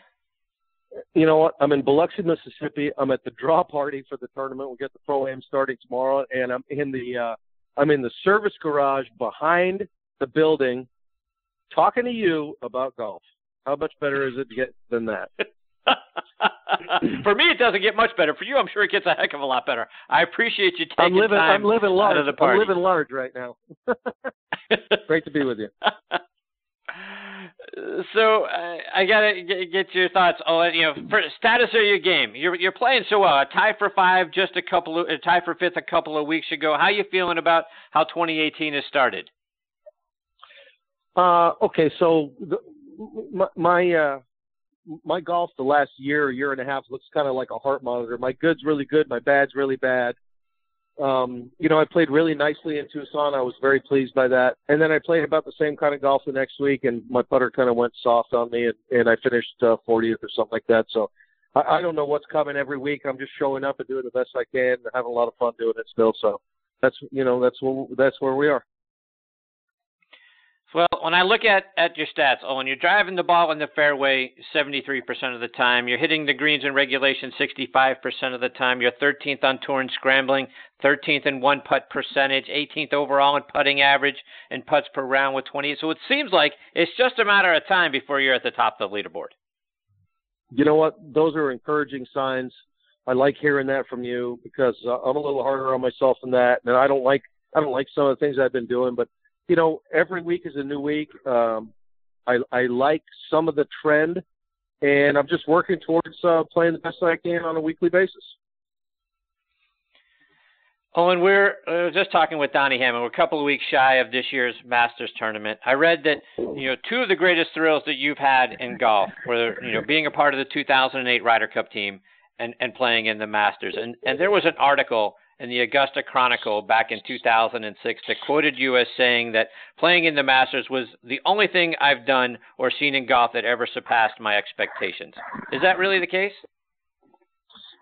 You know what? I'm in Biloxi, Mississippi. I'm at the draw party for the tournament. We'll get the pro am starting tomorrow, and I'm in the uh, I'm in the service garage behind the building, talking to you about golf. How much better is it to get than that? For me, it doesn't get much better. For you, I'm sure it gets a heck of a lot better. I appreciate you taking I'm living, time I'm living large. out of the party. I'm living large right now. Great to be with you. so uh, I gotta get your thoughts. Oh, you know, for status of your game. You're you're playing so well. A tie for five, just a couple of a tie for fifth a couple of weeks ago. How you feeling about how 2018 has started? Uh, okay, so the, my my, uh, my golf the last year, year and a half looks kind of like a heart monitor. My good's really good, my bad's really bad. Um, you know, I played really nicely in Tucson. I was very pleased by that. And then I played about the same kind of golf the next week, and my putter kind of went soft on me, and, and I finished uh, 40th or something like that. So I, I don't know what's coming every week. I'm just showing up and doing the best I can, and having a lot of fun doing it still. So that's you know that's where that's where we are. Well, when I look at, at your stats, when you're driving the ball in the fairway 73% of the time, you're hitting the greens in regulation 65% of the time, you're 13th on tour and scrambling, 13th in one putt percentage, 18th overall in putting average, and putts per round with 20. So it seems like it's just a matter of time before you're at the top of the leaderboard. You know what? Those are encouraging signs. I like hearing that from you because uh, I'm a little harder on myself than that, and I don't like I don't like some of the things I've been doing, but you know, every week is a new week. Um, I, I like some of the trend, and I'm just working towards uh, playing the best I can on a weekly basis. Oh, and we're uh, just talking with Donnie Hammond. We're a couple of weeks shy of this year's Masters tournament. I read that you know two of the greatest thrills that you've had in golf were you know being a part of the 2008 Ryder Cup team and and playing in the Masters. And and there was an article in the Augusta Chronicle back in 2006 that quoted you as saying that playing in the Masters was the only thing I've done or seen in golf that ever surpassed my expectations. Is that really the case?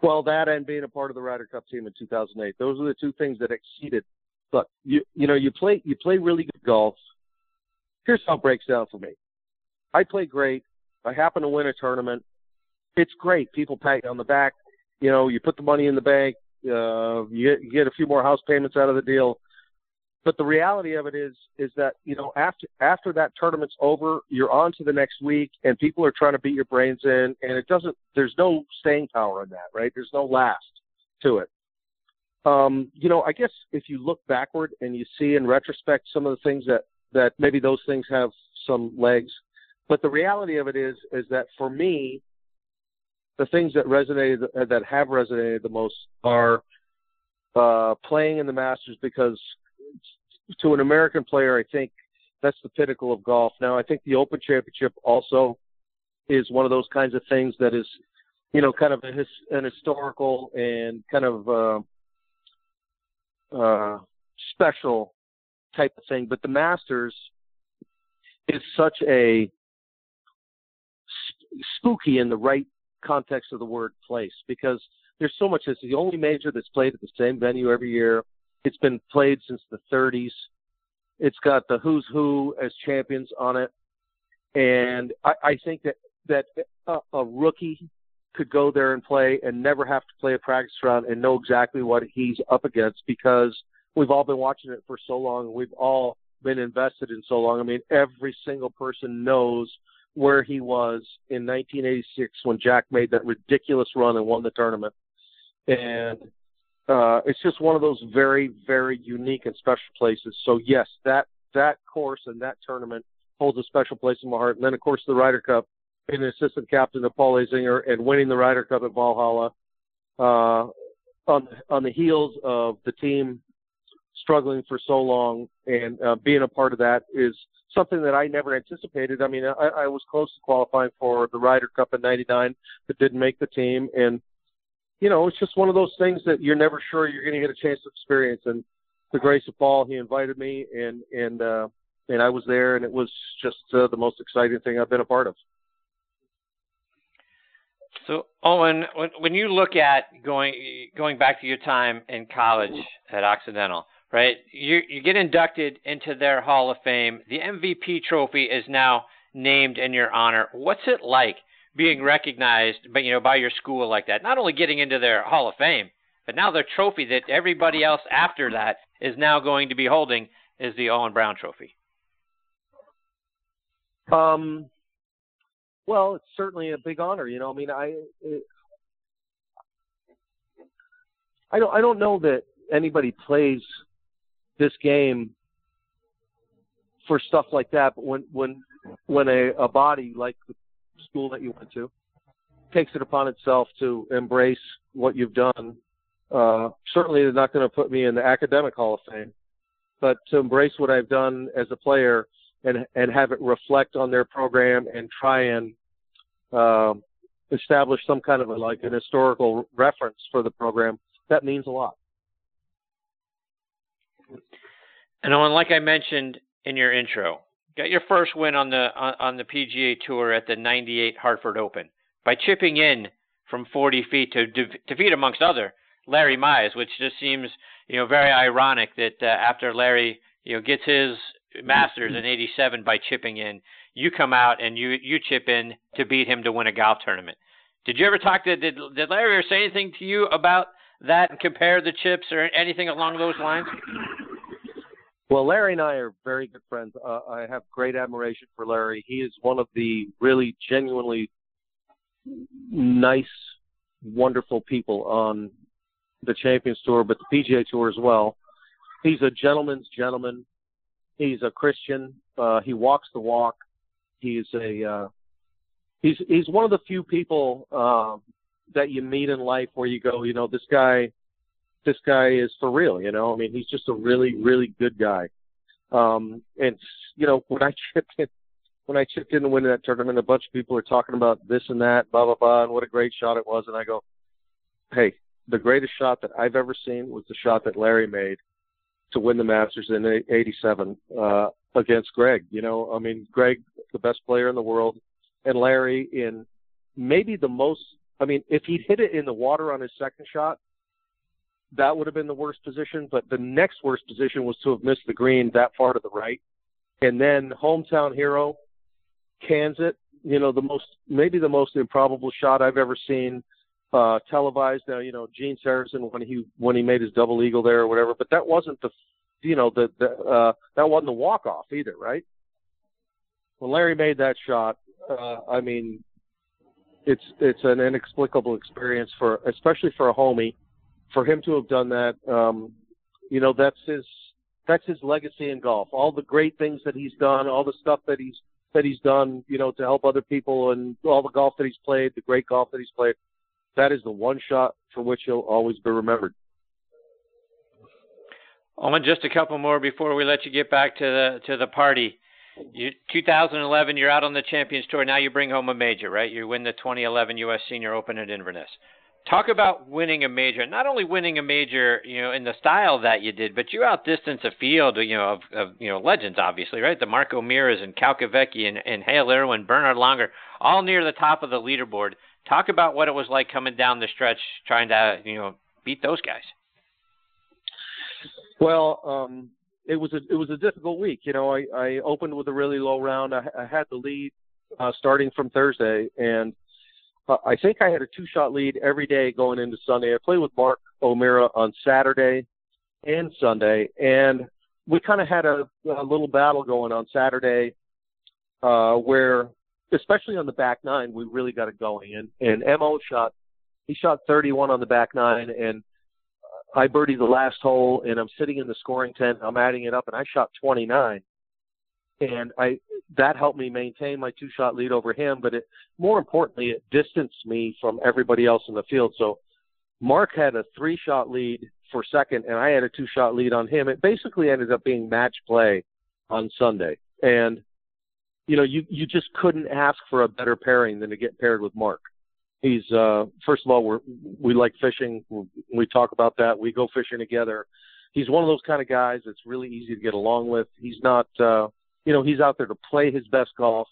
Well, that and being a part of the Ryder Cup team in 2008, those are the two things that exceeded. Look, you you know you play you play really good golf. Here's how it breaks down for me. I play great. I happen to win a tournament. It's great. People pat you on the back. You know, you put the money in the bank. Uh, you, get, you get a few more house payments out of the deal. But the reality of it is, is that you know after after that tournament's over, you're on to the next week, and people are trying to beat your brains in, and it doesn't. There's no staying power in that, right? There's no last to it. Um, you know, I guess if you look backward and you see in retrospect some of the things that that maybe those things have some legs, but the reality of it is, is that for me, the things that resonated that have resonated the most are uh, playing in the Masters because to an American player, I think that's the pinnacle of golf. Now, I think the Open Championship also is one of those kinds of things that is, you know, kind of his, an historical and kind of uh, uh, special type of thing. But the Masters is such a spooky in the right context of the word place because there's so much. It's the only major that's played at the same venue every year. It's been played since the 30s. It's got the who's who as champions on it, and I, I think that that a, a rookie could go there and play and never have to play a practice round and know exactly what he's up against because we've all been watching it for so long we've all been invested in so long. I mean, every single person knows where he was in 1986 when Jack made that ridiculous run and won the tournament. And uh, it's just one of those very, very unique and special places. So yes, that that course and that tournament holds a special place in my heart. And then of course the Ryder Cup, being an assistant captain of Paul Azinger and winning the Ryder Cup at Valhalla, uh, on on the heels of the team struggling for so long and uh, being a part of that is something that I never anticipated. I mean, I, I was close to qualifying for the Ryder Cup in '99, but didn't make the team. And you know, it's just one of those things that you're never sure you're going to get a chance to experience. And the grace of Paul, he invited me, and and uh, and I was there, and it was just uh, the most exciting thing I've been a part of. So, Olin, when, when you look at going going back to your time in college at Occidental, right? You you get inducted into their Hall of Fame. The MVP trophy is now named in your honor. What's it like being recognized, but you know, by your school like that? Not only getting into their Hall of Fame, but now the trophy that everybody else after that is now going to be holding is the Olin Browne Trophy. Um, well, it's certainly a big honor. You know, I mean, I, it, I don't, I don't know that anybody plays this game for stuff like that. But when, when, when a, a body like the school that you went to takes it upon itself to embrace what you've done, uh, certainly they're not going to put me in the academic hall of fame, but to embrace what I've done as a player and and have it reflect on their program and try and uh, establish some kind of a, like an historical reference for the program, that means a lot. And Olin, like I mentioned in your intro, got your first win on the on, on the PGA Tour at the '98 Hartford Open by chipping in from 40 feet to de- defeat, amongst other, Larry Mize, which just seems you know very ironic that uh, after Larry you know gets his Masters in '87 by chipping in, you come out and you you chip in to beat him to win a golf tournament. Did you ever talk to did did Larry say anything to you about that and compare the chips or anything along those lines? Well, Larry and I are very good friends. Uh, I have great admiration for Larry. He is one of the really genuinely nice, wonderful people on the Champions Tour, but the PGA Tour as well. He's a gentleman's gentleman. He's a Christian. Uh, he walks the walk. He's a uh, he's he's one of the few people uh, that you meet in life where you go, you know, this guy this guy is for real, you know. I mean, he's just a really, really good guy. Um, and you know, when I chipped in, when I chipped in to win that tournament, a bunch of people are talking about this and that, blah blah blah, and what a great shot it was. And I go, hey, the greatest shot that I've ever seen was the shot that Larry made to win the Masters in '87 uh, against Greg. You know, I mean, Greg, the best player in the world, and Larry in maybe the most. I mean, if he'd hit it in the water on his second shot, that would have been the worst position. But the next worst position was to have missed the green that far to the right. And then hometown hero cans it. You know, the most maybe the most improbable shot I've ever seen uh televised. Now, you know, Gene Sarazen when he when he made his double eagle there or whatever. But that wasn't the you know the the uh that wasn't the walk off either, right? When Larry made that shot, uh I mean it's it's an inexplicable experience for especially for a homie for him to have done that, um, you know, that's his that's his legacy in golf. All the great things that he's done, all the stuff that he's that he's done, you know, to help other people, and all the golf that he's played, the great golf that he's played. That is the one shot for which he'll always be remembered. Olin, just a couple more before we let you get back to the to the party. You, 2011, you're out on the Champions Tour. Now you bring home a major, right? You win the 2011 U.S. Senior Open at Inverness talk about winning a major. Not only winning a major, you know, in the style that you did, but you outdistance a field, you know, of, of you know legends, obviously, right? The Mark O'Mearas and Calcavecchia and, and Hale Irwin, Bernhard Langer, all near the top of the leaderboard. Talk about what it was like coming down the stretch, trying to you know beat those guys. Well, um, it was a it was a difficult week. You know, I, I opened with a really low round. I, I had the lead uh, starting from Thursday, and I think I had a two shot lead every day going into Sunday. I played with Mark O'Meara on Saturday and Sunday, and we kind of had a, a little battle going on Saturday, uh, where especially on the back nine, we really got it going. And and Mo shot, he shot 31 on the back nine, and I birdied the last hole, and I'm sitting in the scoring tent. I'm adding it up, and I shot 29 and I that helped me maintain my two shot lead over him. But it more importantly, it distanced me from everybody else in the field. So Mark had a three shot lead for second, and I had a two shot lead on him. It basically ended up being match play on Sunday, and you know you you just couldn't ask for a better pairing than to get paired with Mark. He's uh first of all we're we like fishing. We talk about that. We go fishing together. He's one of those kind of guys that's really easy to get along with. He's not uh you know, he's out there to play his best golf.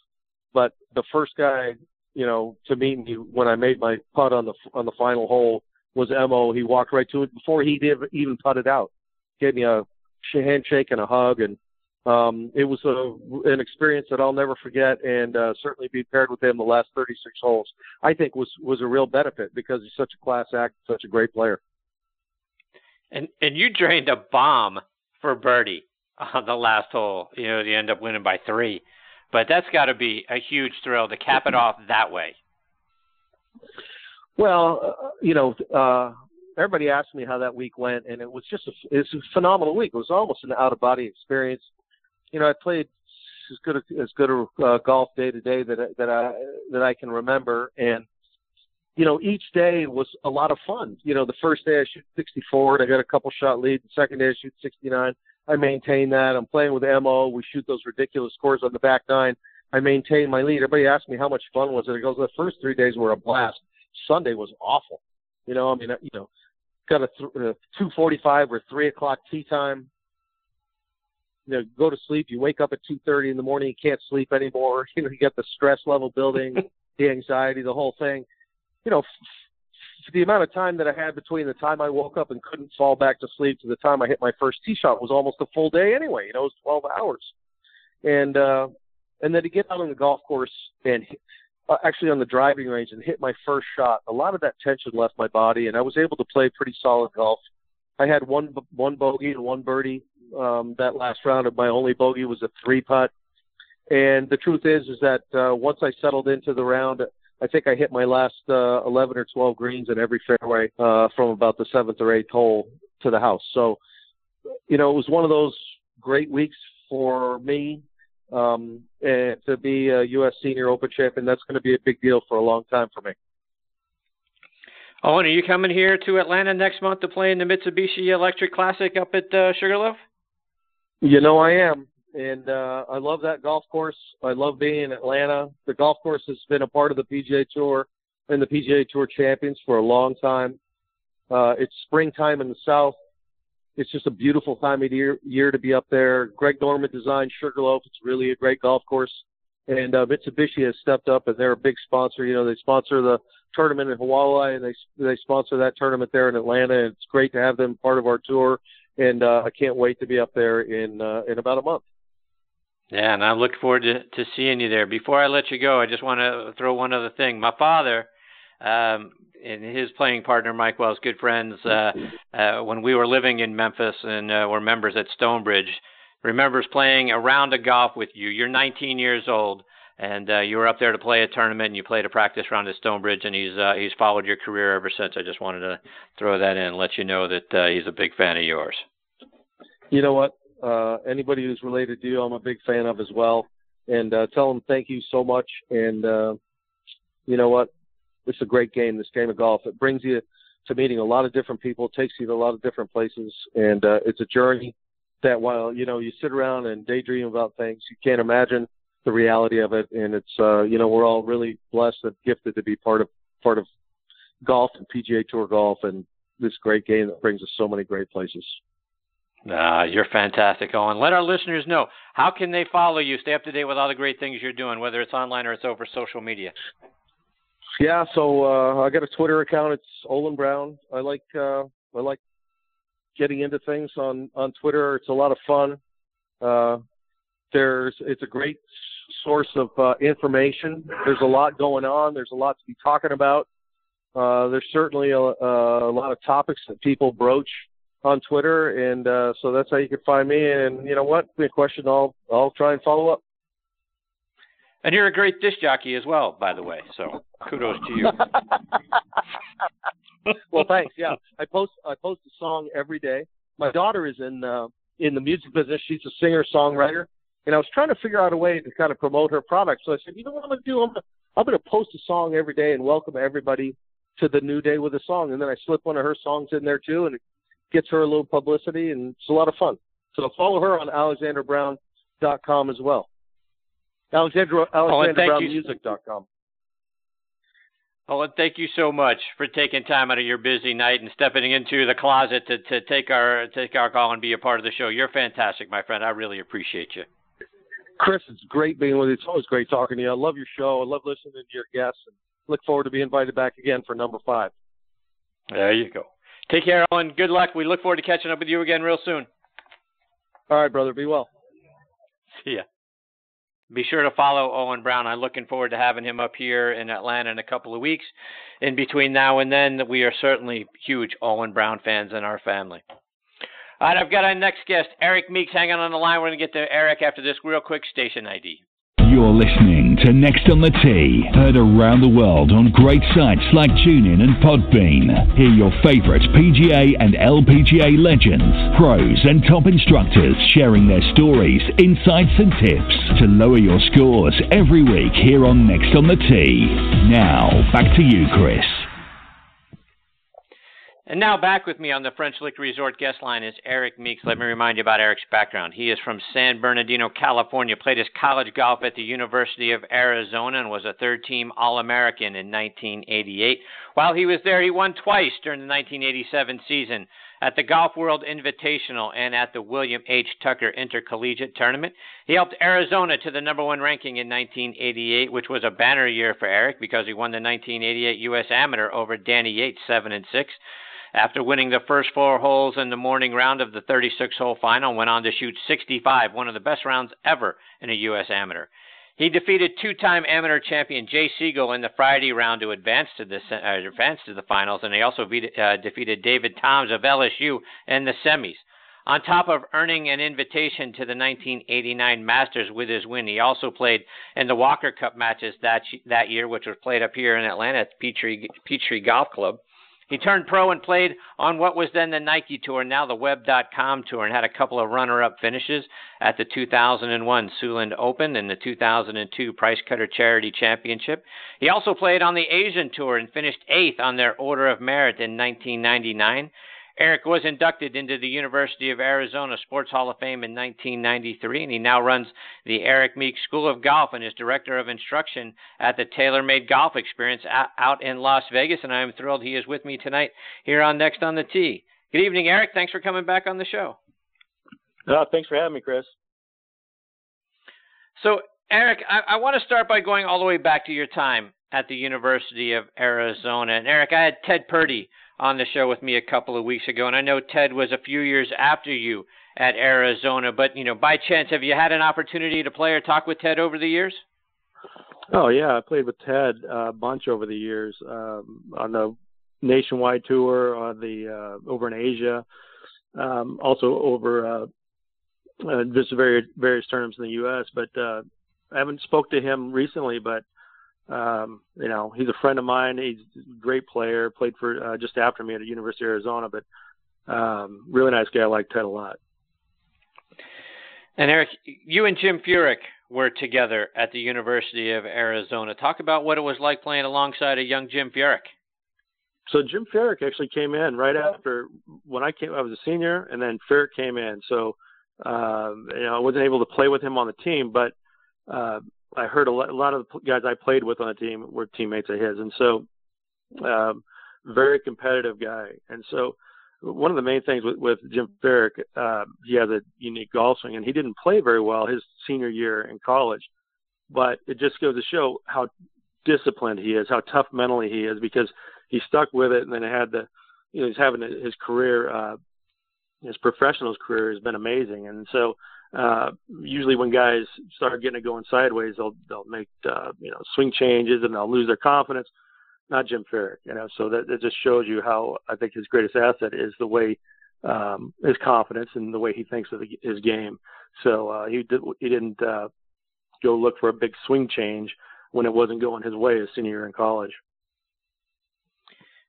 But the first guy, you know, to meet me when I made my putt on the on the final hole was Mo. He walked right to it before he did even putted out. Gave me a handshake and a hug, and um, it was a, an experience that I'll never forget, and uh, certainly be paired with him the last 36 holes. I think was was a real benefit because he's such a class act, such a great player. And and you drained a bomb for birdie on the last hole. You know, you end up winning by three, but that's got to be a huge thrill to cap it off that way. Well, uh, you know, uh, everybody asked me how that week went, and it was just a, it's a phenomenal week. It was almost an out of body experience. You know, I played as good a, as good a uh, golf day to day that that I that I can remember, and you know, each day was a lot of fun. You know, the first day I shoot 64 and I got a couple shot lead. The second day I shoot 69. I maintain that. I'm playing with Mo. We shoot those ridiculous scores on the back nine. I maintain my lead. Everybody asked me how much fun was it. It goes, the first three days were a blast. Sunday was awful. You know, I mean, you know, got a, th- a two forty-five or three o'clock tea time. You know, go to sleep. You wake up at two thirty in the morning. You can't sleep anymore. You know, you get the stress level building, the anxiety, the whole thing. You know, f- the amount of time that I had between the time I woke up and couldn't fall back to sleep to the time I hit my first tee shot was almost a full day anyway. You know, it was twelve hours, and uh, and then to get out on the golf course and uh, actually on the driving range and hit my first shot, a lot of that tension left my body, and I was able to play pretty solid golf. I had one one bogey and one birdie um, that last round. Of my only bogey was a three putt, and the truth is, is that uh, once I settled into the round, I think I hit my last uh, 11 or 12 greens in every fairway uh, from about the seventh or eighth hole to the house. So, you know, it was one of those great weeks for me um, and to be a U.S. Senior Open champion. That's going to be a big deal for a long time for me. Oh, and are you coming here to Atlanta next month to play in the Mitsubishi Electric Classic up at uh, Sugarloaf? You know I am, and uh, I love that golf course. I love being in Atlanta. The golf course has been a part of the PGA Tour and the PGA Tour champions for a long time. Uh, it's springtime in the South. It's just a beautiful time of year, year to be up there. Greg Norman designed Sugarloaf. It's really a great golf course. And uh, Mitsubishi has stepped up, and they're a big sponsor. You know, they sponsor the tournament in Hawaii, and they they sponsor that tournament there in Atlanta. And it's great to have them part of our tour. And uh, I can't wait to be up there in uh, in about a month. Yeah, and I look forward to, to seeing you there. Before I let you go, I just want to throw one other thing. My father, um, and his playing partner Mike Wells, good friends, uh, uh, when we were living in Memphis and uh, were members at Stonebridge, remembers playing a round of golf with you. You're 19 years old, and uh, you were up there to play a tournament, and you played a practice round at Stonebridge, and he's uh, he's followed your career ever since. I just wanted to throw that in, and let you know that uh, he's a big fan of yours. You know what? Uh, anybody who's related to you, I'm a big fan of as well. And uh, tell them thank you so much. And uh, you know what? It's a great game. This game of golf. It brings you to meeting a lot of different people, takes you to a lot of different places, and uh, it's a journey that while you know you sit around and daydream about things, you can't imagine the reality of it. And it's uh, you know we're all really blessed and gifted to be part of part of golf and PGA Tour golf and this great game that brings us so many great places. Uh, you're fantastic, Olin. Let our listeners know how can they follow you, stay up to date with all the great things you're doing, whether it's online or it's over social media. Yeah, so uh, I got a Twitter account. It's Olin Browne. I like uh, I like getting into things on on Twitter. It's a lot of fun. Uh, there's it's a great source of uh, information. There's a lot going on. There's a lot to be talking about. Uh, there's certainly a, a lot of topics that people broach on Twitter, and uh, so that's how you can find me. And you know what? Be a question I'll I'll try and follow up. And you're a great disc jockey as well, by the way. So kudos to you. well, thanks. Yeah, I post I post a song every day. My daughter is in uh, in the music business. She's a singer songwriter, and I was trying to figure out a way to kind of promote her product. So I said, you know what I'm going to do? I'm gonna, I'm going to post a song every day and welcome everybody to the new day with a song. And then I slip one of her songs in there too, and it gets her a little publicity, and it's a lot of fun. So follow her on alexanderbrown.com as well. Alexander AlexanderBrownMusic.com. Well, thank you so much for taking time out of your busy night and stepping into the closet to, to take our take our call and be a part of the show. You're fantastic, my friend. I really appreciate you. Chris, it's great being with you. It's always great talking to you. I love your show. I love listening to your guests, and look forward to being invited back again for number five. There you go. Take care, Olin. Good luck. We look forward to catching up with you again real soon. All right, brother. Be well. See ya. Be sure to follow Olin Browne. I'm looking forward to having him up here in Atlanta in a couple of weeks. In between now and then, we are certainly huge Olin Browne fans in our family. All right, I've got our next guest, Eric Meeks, hanging on the line. We're going to get to Eric after this real quick station ID. You're listening to Next on the Tee, heard around the world on great sites like TuneIn and Podbean. Hear your favorite PGA and LPGA legends, pros, and top instructors sharing their stories, insights, and tips to lower your scores every week here on Next on the Tee. Now, back to you, Chris. And now back with me on the French Lick Resort guest line is Eric Meeks. Let me remind you about Eric's background. He is from San Bernardino, California, played his college golf at the University of Arizona and was a third team All American in 1988. While he was there, he won twice during the 1987 season at the Golf World Invitational and at the William H. Tucker Intercollegiate Tournament. He helped Arizona to the number one ranking in 1988, which was a banner year for Eric because he won the 1988 U.S. Amateur over Danny Yates, 7 and 6. After winning the first four holes in the morning round of the 36 hole final, went on to shoot 65, one of the best rounds ever in a U.S. amateur. He defeated two-time amateur champion Jay Sigel in the Friday round to advance to the uh, advance to the finals, and he also beat, uh, defeated David Toms of LSU in the semis. On top of earning an invitation to the 1989 Masters with his win, he also played in the Walker Cup matches that that year, which was played up here in Atlanta at Petrie, Peachtree Golf Club. He turned pro and played on what was then the Nike Tour, now the Web.com Tour, and had a couple of runner up finishes at the 2001 Siouxland Open and the 2002 Price Cutter Charity Championship. He also played on the Asian Tour and finished eighth on their Order of Merit in 1999. Eric was inducted into the University of Arizona Sports Hall of Fame in 1993, and he now runs the Eric Meeks School of Golf and is director of instruction at the TaylorMade Golf Experience out in Las Vegas. And I am thrilled he is with me tonight here on Next on the Tee. Good evening, Eric. Thanks for coming back on the show. Uh, thanks for having me, Chris. So, Eric, I, I want to start by going all the way back to your time at the University of Arizona. And Eric, I had Ted Purdy on the show with me a couple of weeks ago, and I know Ted was a few years after you at Arizona. But you know, by chance, have you had an opportunity to play or talk with Ted over the years? Oh yeah, I played with Ted a bunch over the years um, on the nationwide tour, on the uh, over in Asia, um, also over uh, uh, just various various tournaments in the U.S. But uh, I haven't spoke to him recently, but um, you know, he's a friend of mine. He's a great player. Played for uh, just after me at the University of Arizona, but um, really nice guy. I like Ted a lot. And Eric, you and Jim Furyk were together at the University of Arizona. Talk about what it was like playing alongside a young Jim Furyk. So Jim Furyk actually came in right after when I came. I was a senior, and then Furyk came in. So um, you know, I wasn't able to play with him on the team, but uh, I heard a lot, a lot of the guys I played with on the team were teammates of his, and so um, very competitive guy. And so one of the main things with, with Jim Furyk, uh, he has a unique golf swing, and he didn't play very well his senior year in college, but it just goes to show how disciplined he is, how tough mentally he is, because he stuck with it, and then had the, you know, he's having his career, uh, his professional's career has been amazing, and so uh, usually when guys start getting it going sideways, they'll they'll make uh, you know swing changes and they'll lose their confidence. Not Jim Furyk, you know. So that it just shows you how I think his greatest asset is the way um, his confidence and the way he thinks of the, his game. So uh, he did he didn't uh, go look for a big swing change when it wasn't going his way his senior year in college.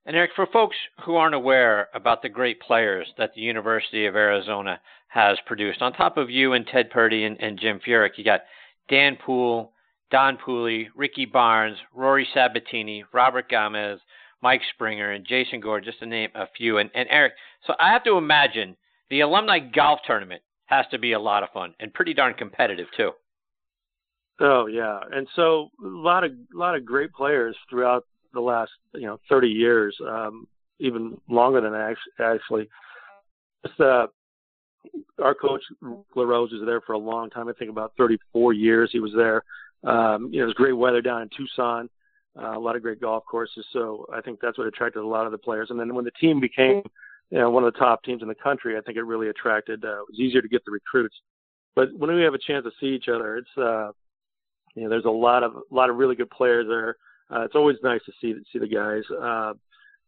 And Eric, for folks who aren't aware about the great players that the University of Arizona has produced, on top of you and Ted Purdy and, and Jim Furyk, you got Dan Poole, Don Pooley, Ricky Barnes, Rory Sabbatini, Robert Gamez, Mike Springer, and Jason Gore, just to name a few. And, and Eric, so I have to imagine the alumni golf tournament has to be a lot of fun and pretty darn competitive too. Oh yeah, and so a lot of a lot of great players throughout the last you know 30 years, um, even longer than that actually. Just, uh, our coach LaRose was there for a long time. I think about 34 years he was there. Um, you know, it was great weather down in Tucson, uh, a lot of great golf courses. So I think that's what attracted a lot of the players. And then when the team became, you know, one of the top teams in the country, I think it really attracted. Uh, it was easier to get the recruits. But when we have a chance to see each other, it's uh, you know, there's a lot of a lot of really good players there. Uh, it's always nice to see see the guys. Uh,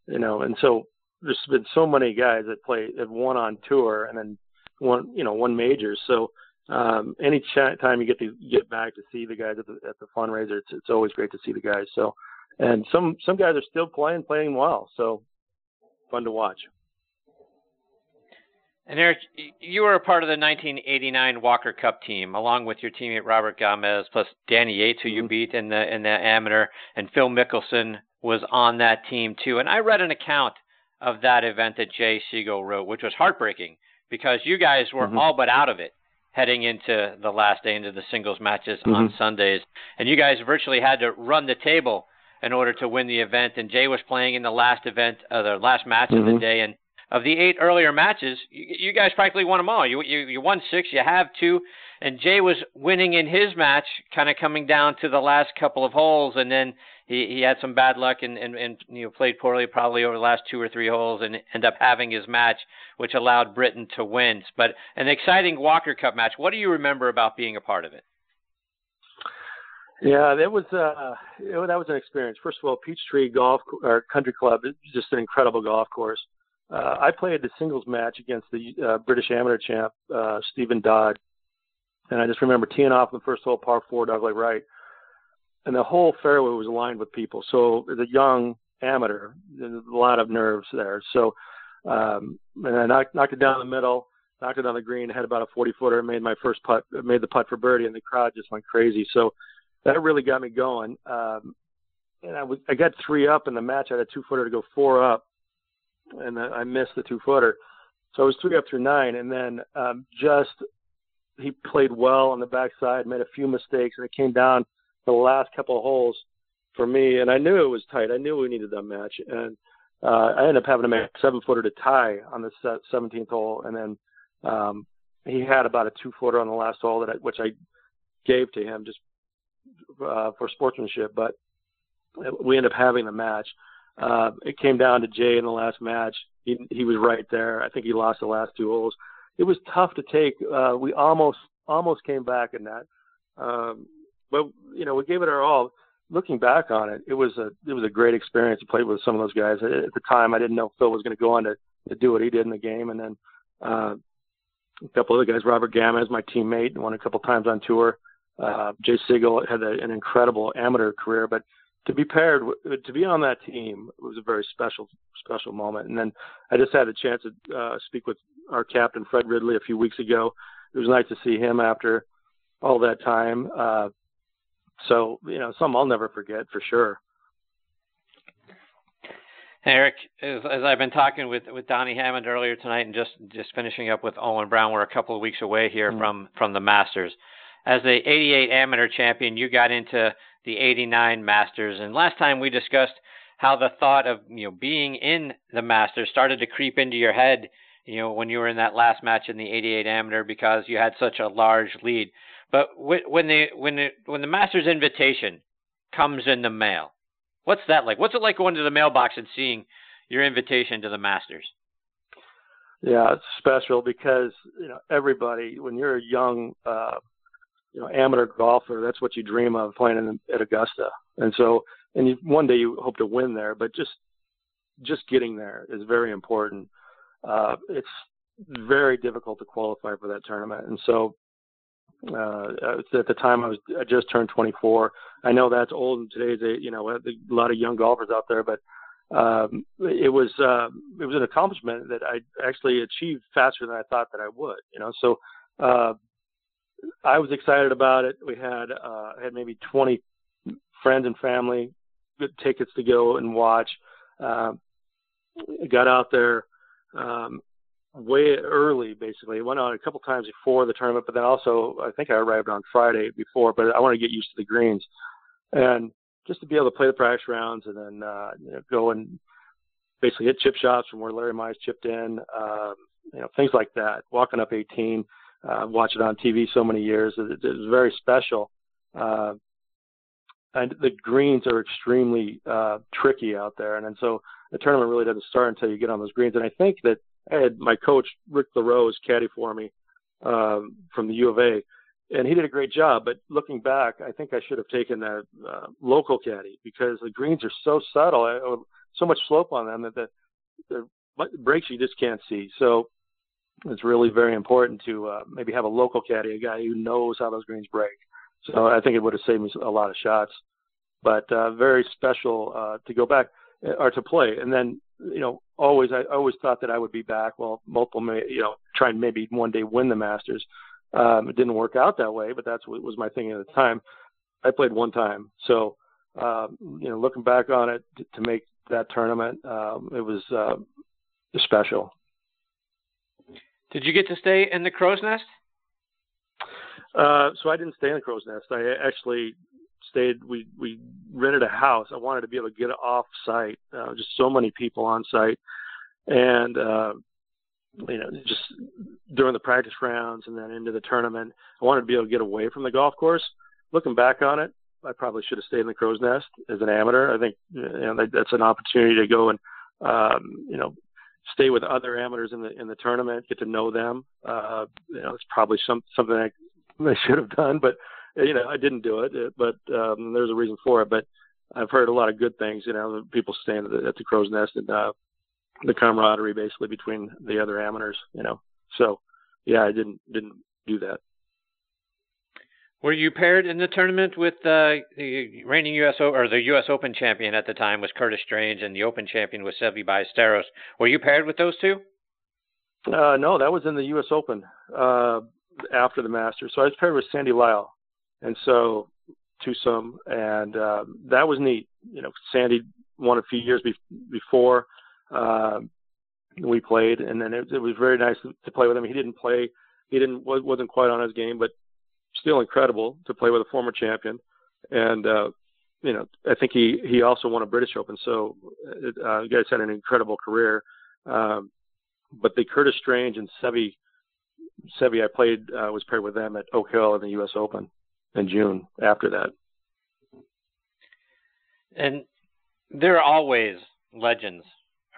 you know, and so there's been so many guys that play that won on tour and then one you know one majors. So um, any ch- time you get to get back to see the guys at the at the fundraiser, it's it's always great to see the guys. So and some some guys are still playing playing well. So fun to watch. And Eric, you were a part of the 1989 Walker Cup team, along with your teammate Robert Gamez, plus Danny Yates, who you mm-hmm. beat in the in the amateur, and Phil Mickelson was on that team too. And I read an account of that event that Jay Sigel wrote, which was heartbreaking because you guys were mm-hmm. all but out of it heading into the last day into the singles matches mm-hmm. on Sundays, and you guys virtually had to run the table in order to win the event. And Jay was playing in the last event, uh, the last match of the mm-hmm. day, and of the eight earlier matches, you, you guys practically won them all. You, you you won six, you have two, and Jay was winning in his match, kind of coming down to the last couple of holes, and then he he had some bad luck and and, and you know played poorly probably over the last two or three holes, and end up having his match, which allowed Britain to win. But an exciting Walker Cup match. What do you remember about being a part of it? Yeah, that was uh, that was an experience. First of all, Peachtree Golf or Country Club is just an incredible golf course. Uh, I played the singles match against the uh, British amateur champ uh, Stephen Dodd, and I just remember teeing off the first hole, par four, dogleg right, and the whole fairway was lined with people. So a young amateur, there's a lot of nerves there. So um, and I knocked, knocked it down the middle, knocked it on the green, had about a 40 footer, made my first putt, made the putt for birdie, and the crowd just went crazy. So that really got me going. Um, and I got three up in the match. I had a two footer to go four up and I missed the two footer. So I was three up through nine, and then um, just he played well on the backside, made a few mistakes, and it came down the last couple of holes for me. And I knew it was tight. I knew we needed that match, and uh, I ended up having to make a seven footer to tie on the 17th hole, and then um, he had about a two footer on the last hole that I, which I gave to him just uh, for sportsmanship, but we ended up having the match. Uh, it came down to Jay in the last match. He he was right there. I think he lost the last two holes. It was tough to take. Uh, we almost almost came back in that, um, but you know we gave it our all. Looking back on it, it was a it was a great experience to play with some of those guys. At the time, I didn't know Phil was going to go on to, to do what he did in the game, and then uh, a couple other guys. Robert Gamez, my teammate, won a couple times on tour. Uh, Jay Sigel had a, an incredible amateur career, but to be paired to be on that team was a very special special moment and then i just had a chance to uh, speak with our captain fred ridley a few weeks ago it was nice to see him after all that time uh, so you know some i'll never forget for sure Eric, as, as, I've been talking with, with Donnie Hammond earlier tonight, and just just finishing up with Olin Browne, we're a couple of weeks away here mm-hmm. from from the Masters. As the '88 amateur champion, you got into the 89 Masters. And last time we discussed how the thought of, you know, being in the Masters started to creep into your head, you know, when you were in that last match in the 88 Amateur because you had such a large lead. But when the when the when the Masters invitation comes in the mail, what's that like? What's it like going to the mailbox and seeing your invitation to the Masters? Yeah, it's special because you know everybody when you're a young uh, you know amateur golfer, that's what you dream of playing in, at Augusta. And so, and you, one day you hope to win there, but just just getting there is very important. Uh, it's very difficult to qualify for that tournament, and so uh, at the time I was I just turned 24. I know that's old in today's you know a lot of young golfers out there, but um, it was uh, it was an accomplishment that I actually achieved faster than I thought that I would. You know, so uh, I was excited about it. We had uh, had maybe 20 friends and family good tickets to go and watch. Uh, got out there um, way early, basically. Went out a couple times before the tournament, but then also I think I arrived on Friday before. But I want to get used to the greens and just to be able to play the practice rounds and then uh, you know, go and basically hit chip shots from where Larry Mize chipped in. Um, you know, things like that. Walking up 18, uh, watch it on TV so many years. It, it was very special. Uh, and the greens are extremely uh, tricky out there, and, and so the tournament really doesn't start until you get on those greens. And I think that I had my coach Rick LaRose caddy for me um, from the U of A, and he did a great job. But looking back, I think I should have taken a uh, local caddy because the greens are so subtle, I, so much slope on them that the, the breaks you just can't see. So it's really very important to uh, maybe have a local caddy, a guy who knows how those greens break. So I think it would have saved me a lot of shots. But uh, very special uh, to go back uh, or to play, and then you know always I always thought that I would be back. Well, multiple you know try and maybe one day win the Masters. Um, it didn't work out that way, but that's what was my thinking at the time. I played one time, so um, you know looking back on it to, to make that tournament, um, it was uh, special. Did you get to stay in the crow's nest? Uh, so I didn't stay in the crow's nest. I actually stayed. We we rented a house. I wanted to be able to get off site. Uh, just so many people on site, and uh, you know, just during the practice rounds and then into the tournament, I wanted to be able to get away from the golf course. Looking back on it, I probably should have stayed in the crow's nest as an amateur. I think you know that's an opportunity to go and um, you know stay with other amateurs in the in the tournament, get to know them. Uh, you know, it's probably some something I, I should have done, but you know, I didn't do it. But um, there's a reason for it. But I've heard a lot of good things. You know, people staying at the, at the crow's nest and uh, the camaraderie basically between the other amateurs. You know, so yeah, I didn't didn't do that. Were you paired in the tournament with uh, the reigning U.S. O- or the U.S. Open champion at the time was Curtis Strange, and the Open champion was Seve Ballesteros? Were you paired with those two? Uh, no, that was in the U.S. Open uh, after the Masters. So I was paired with Sandy Lyle, and so Tucson, and uh, that was neat. You know, Sandy won a few years be- before uh, we played, and then it, it was very nice to play with him. He didn't play, he didn't wasn't quite on his game, but still incredible to play with a former champion. And, uh, you know, I think he, he also won a British Open. So, uh, guys had an incredible career. Um, but the Curtis Strange and Seve, Seve, I played, uh, was paired with them at Oak Hill in the U.S. Open in June after that. And there are always legends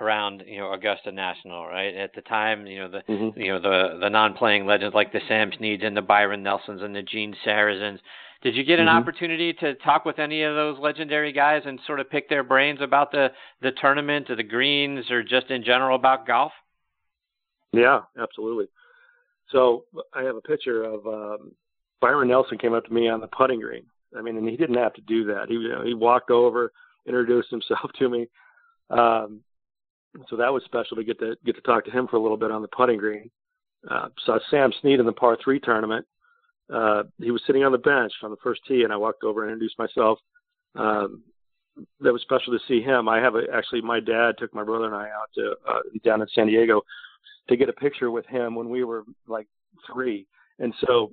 around you know Augusta National, right? At the time, you know the mm-hmm. you know the the non-playing legends like the Sam Sneads and the Byron Nelsons and the Gene Sarazen's. Did you get an mm-hmm. opportunity to talk with any of those legendary guys and sort of pick their brains about the the tournament or the greens or just in general about golf? Yeah, absolutely. So I have a picture of um, Byron Nelson came up to me on the putting green. I mean, and he didn't have to do that. He you know, he walked over, introduced himself to me. Um, so that was special to get to get to talk to him for a little bit on the putting green. Uh, saw Sam Snead in the par three tournament. Uh, he was sitting on the bench on the first tee, and I walked over and introduced myself. Um, that was special to see him. I have a, actually my dad took my brother and I out to uh, down in San Diego to get a picture with him when we were like three, and so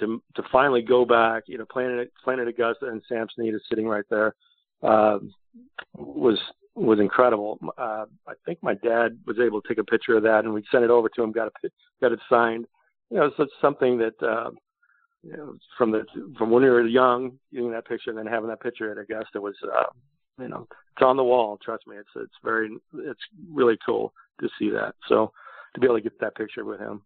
to to finally go back, you know, playing at Augusta and Sam Snead is sitting right there um, was was incredible. Uh, I think my dad was able to take a picture of that, and we sent it over to him. Got a got it signed. You know, so it's something that uh, you know from the from when we were young, getting that picture, and then having that picture at Augusta was, uh, you know, it's on the wall. Trust me, it's it's very it's really cool to see that. So to be able to get that picture with him.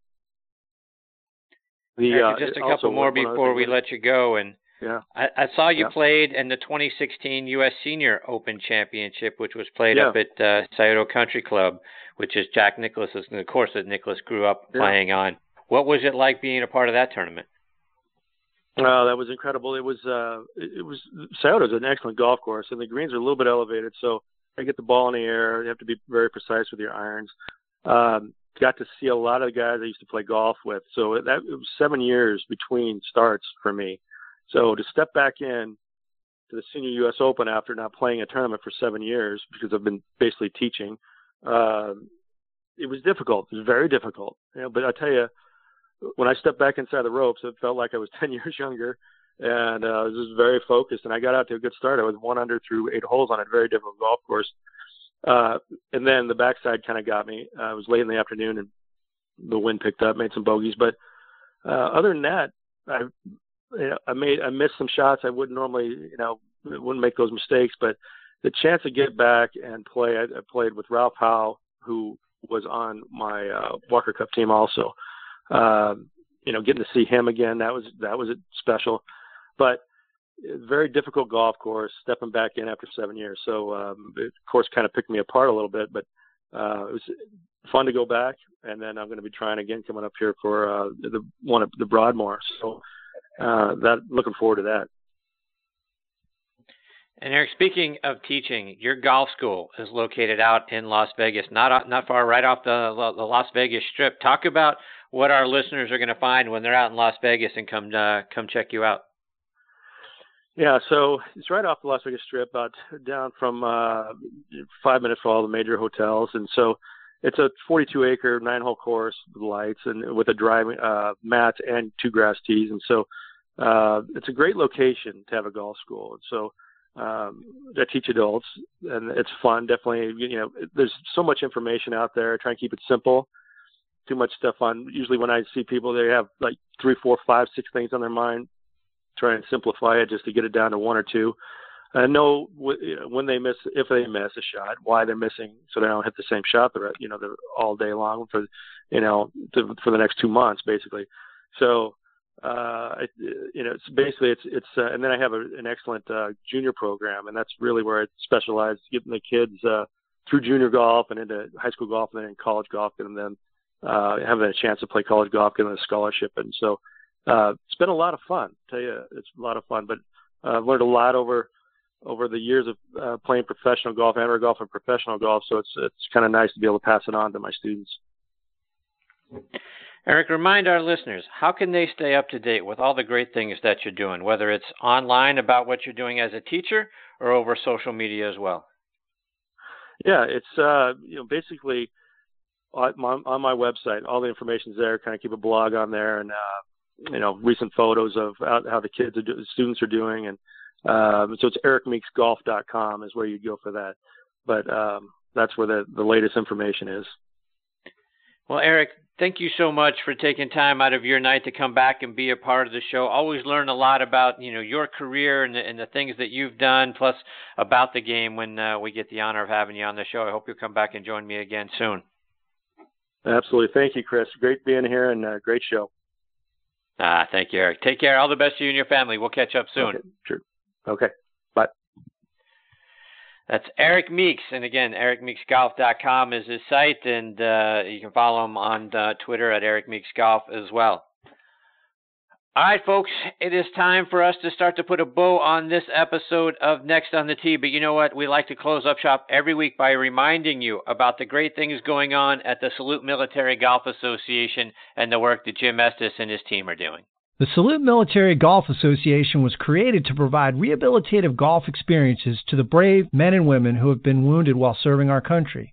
The, uh, just a couple more before we let you go, and yeah. I, I saw you yeah. played in the 2016 U.S. Senior Open Championship, which was played yeah. up at uh, Scioto Country Club, which is Jack Nicklaus's, the course that Nicklaus grew up yeah. playing on. What was it like being a part of that tournament? Oh, that was incredible. It was uh, it was Scioto is an excellent golf course, and the greens are a little bit elevated, so I get the ball in the air. You have to be very precise with your irons. Um, got to see a lot of the guys I used to play golf with. So that it was seven years between starts for me. So to step back in to the Senior U.S. Open after not playing a tournament for seven years because I've been basically teaching, uh, it was difficult. It was very difficult. You know, but I tell you, when I stepped back inside the ropes, it felt like I was 10 years younger, and uh, I was just very focused. And I got out to a good start. I was one under through eight holes on a very difficult golf course. Uh, and then the backside kind of got me. Uh, it was late in the afternoon, and the wind picked up, made some bogeys, but uh, other than that, I you know, I made I missed some shots I wouldn't normally you know wouldn't make those mistakes, but the chance to get back and play, I, I played with Ralph Howe, who was on my uh, Walker Cup team also. Um, you know, getting to see him again, that was that was special. But very difficult golf course, stepping back in after seven years. So um, of course kind of picked me apart a little bit, but uh, it was fun to go back. And then I'm going to be trying again coming up here for uh, the one of the Broadmoor. So uh, that looking forward to that. And Eric, speaking of teaching, your golf school is located out in Las Vegas, not not far, right off the the Las Vegas Strip. Talk about what our listeners are going to find when they're out in Las Vegas and come uh, come check you out. Yeah, so it's right off the Las Vegas Strip, about down from uh, five minutes from all the major hotels, and so it's a 42 acre nine hole course with lights and with a driving uh, mat and two grass tees, and so uh, it's a great location to have a golf school. And so um, I teach adults, and it's fun. Definitely, you know, there's so much information out there. I try and keep it simple. Too much stuff on. Usually, when I see people, they have like three, four, five, six things on their mind. Try and simplify it just to get it down to one or two. I know when they miss, if they miss a shot, why they're missing, so they don't hit the same shot the you know they're all day long for, you know, to, for the next two months basically. So uh, it, you know, it's basically it's it's, uh, and then I have a, an excellent uh, junior program, and that's really where I specialize, getting the kids uh, through junior golf and into high school golf and then college golf, and then uh, having a chance to play college golf, getting a scholarship, and so uh, it's been a lot of fun. I tell you, it's a lot of fun, but uh, I've learned a lot over over the years of uh, playing professional golf, amateur golf, and professional golf. So it's it's kind of nice to be able to pass it on to my students. Eric, remind our listeners how can they stay up to date with all the great things that you're doing, whether it's online about what you're doing as a teacher or over social media as well. Yeah, it's uh, you know basically on my, on my website. All the information's there. Kind of keep a blog on there, and uh, you know recent photos of how, how the kids are do- students are doing, and um, so it's ericmeeksgolf.com is where you'd go for that. But um, that's where the the latest information is. Well, Eric, thank you so much for taking time out of your night to come back and be a part of the show. Always learn a lot about you know your career and the, and the things that you've done, plus about the game when uh, we get the honor of having you on the show. I hope you'll come back and join me again soon. Absolutely, thank you, Chris. Great being here and uh, great show. Ah, thank you, Eric. Take care. All the best to you and your family. We'll catch up soon. Okay, sure. Okay. Bye. That's Eric Meeks, and again, ericmeeksgolf.com is his site, and uh, you can follow him on uh, Twitter at Eric Meeks Golf as well. All right, folks, it is time for us to start to put a bow on this episode of Next on the Tee. But you know what? We like to close up shop every week by reminding you about the great things going on at the Salute Military Golf Association and the work that Jim Estes and his team are doing. The Salute Military Golf Association was created to provide rehabilitative golf experiences to the brave men and women who have been wounded while serving our country.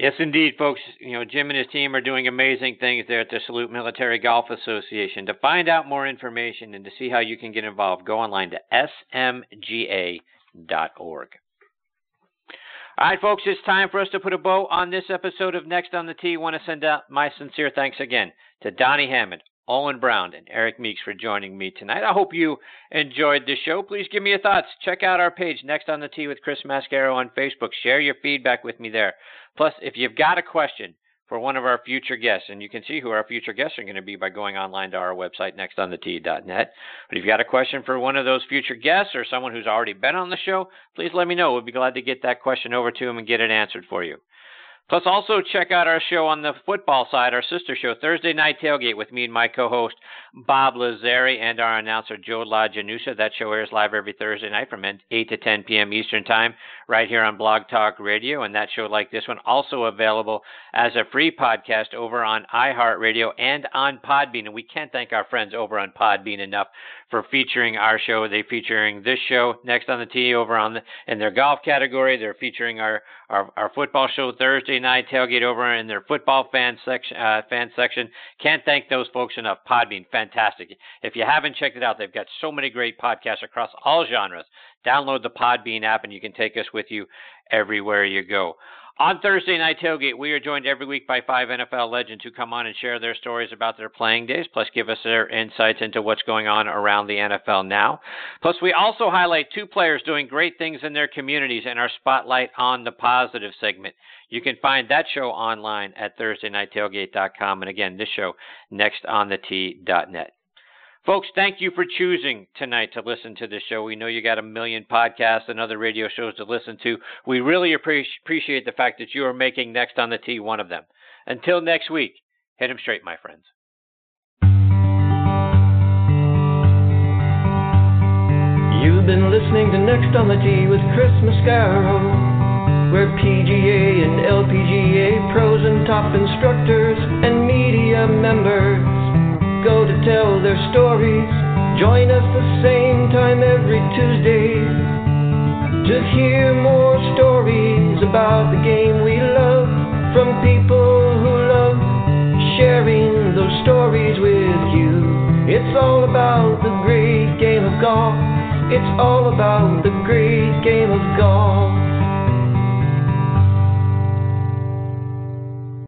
Yes, indeed, folks. You know, Jim and his team are doing amazing things there at the Salute Military Golf Association. To find out more information and to see how you can get involved, go online to smga.org. All right, folks, it's time for us to put a bow on this episode of Next on the Tee. I want to send out my sincere thanks again to Donnie Hammond, Olin Browne, and Eric Meeks for joining me tonight. I hope you enjoyed the show. Please give me your thoughts. Check out our page, Next on the Tee with Chris Mascaro on Facebook. Share your feedback with me there. Plus, if you've got a question, for one of our future guests. And you can see who our future guests are going to be by going online to our website, nextonthet.net. But if you've got a question for one of those future guests or someone who's already been on the show, please let me know. We'd be glad to get that question over to them and get it answered for you. Plus, also check out our show on the football side, our sister show, Thursday Night Tailgate, with me and my co host, Bob Lazari, and our announcer, Joe LaGenusa. That show airs live every Thursday night from 8 to 10 p.m. Eastern Time, right here on Blog Talk Radio. And that show, like this one, also available as a free podcast over on iHeartRadio and on Podbean. And we can't thank our friends over on Podbean enough for featuring our show. They're featuring this show next on the tee over on the, in their golf category. They're featuring our, our, our football show Thursday night tailgate over in their football fan section. Uh, fan section. Can't thank those folks enough. Podbean, fantastic. If you haven't checked it out, they've got so many great podcasts across all genres. Download the Podbean app, and you can take us with you everywhere you go. On Thursday Night Tailgate, we are joined every week by five NFL legends who come on and share their stories about their playing days, plus give us their insights into what's going on around the NFL now. Plus, we also highlight two players doing great things in their communities in our Spotlight on the Positive segment. You can find that show online at ThursdayNightTailgate.com. And again, this show, nextonthet.net. Folks, thank you for choosing tonight to listen to this show. We know you got a million podcasts and other radio shows to listen to. We really appreciate the fact that you are making Next on the Tee one of them. Until next week, hit them straight, my friends. You've been listening to Next on the Tee with Chris Mascaro, where PGA and LPGA pros and top instructors and media members tell their stories. Join us the same time every Tuesday to hear more stories about the game we love from people who love sharing those stories with you. It's all about the great game of golf. It's all about the great game of golf.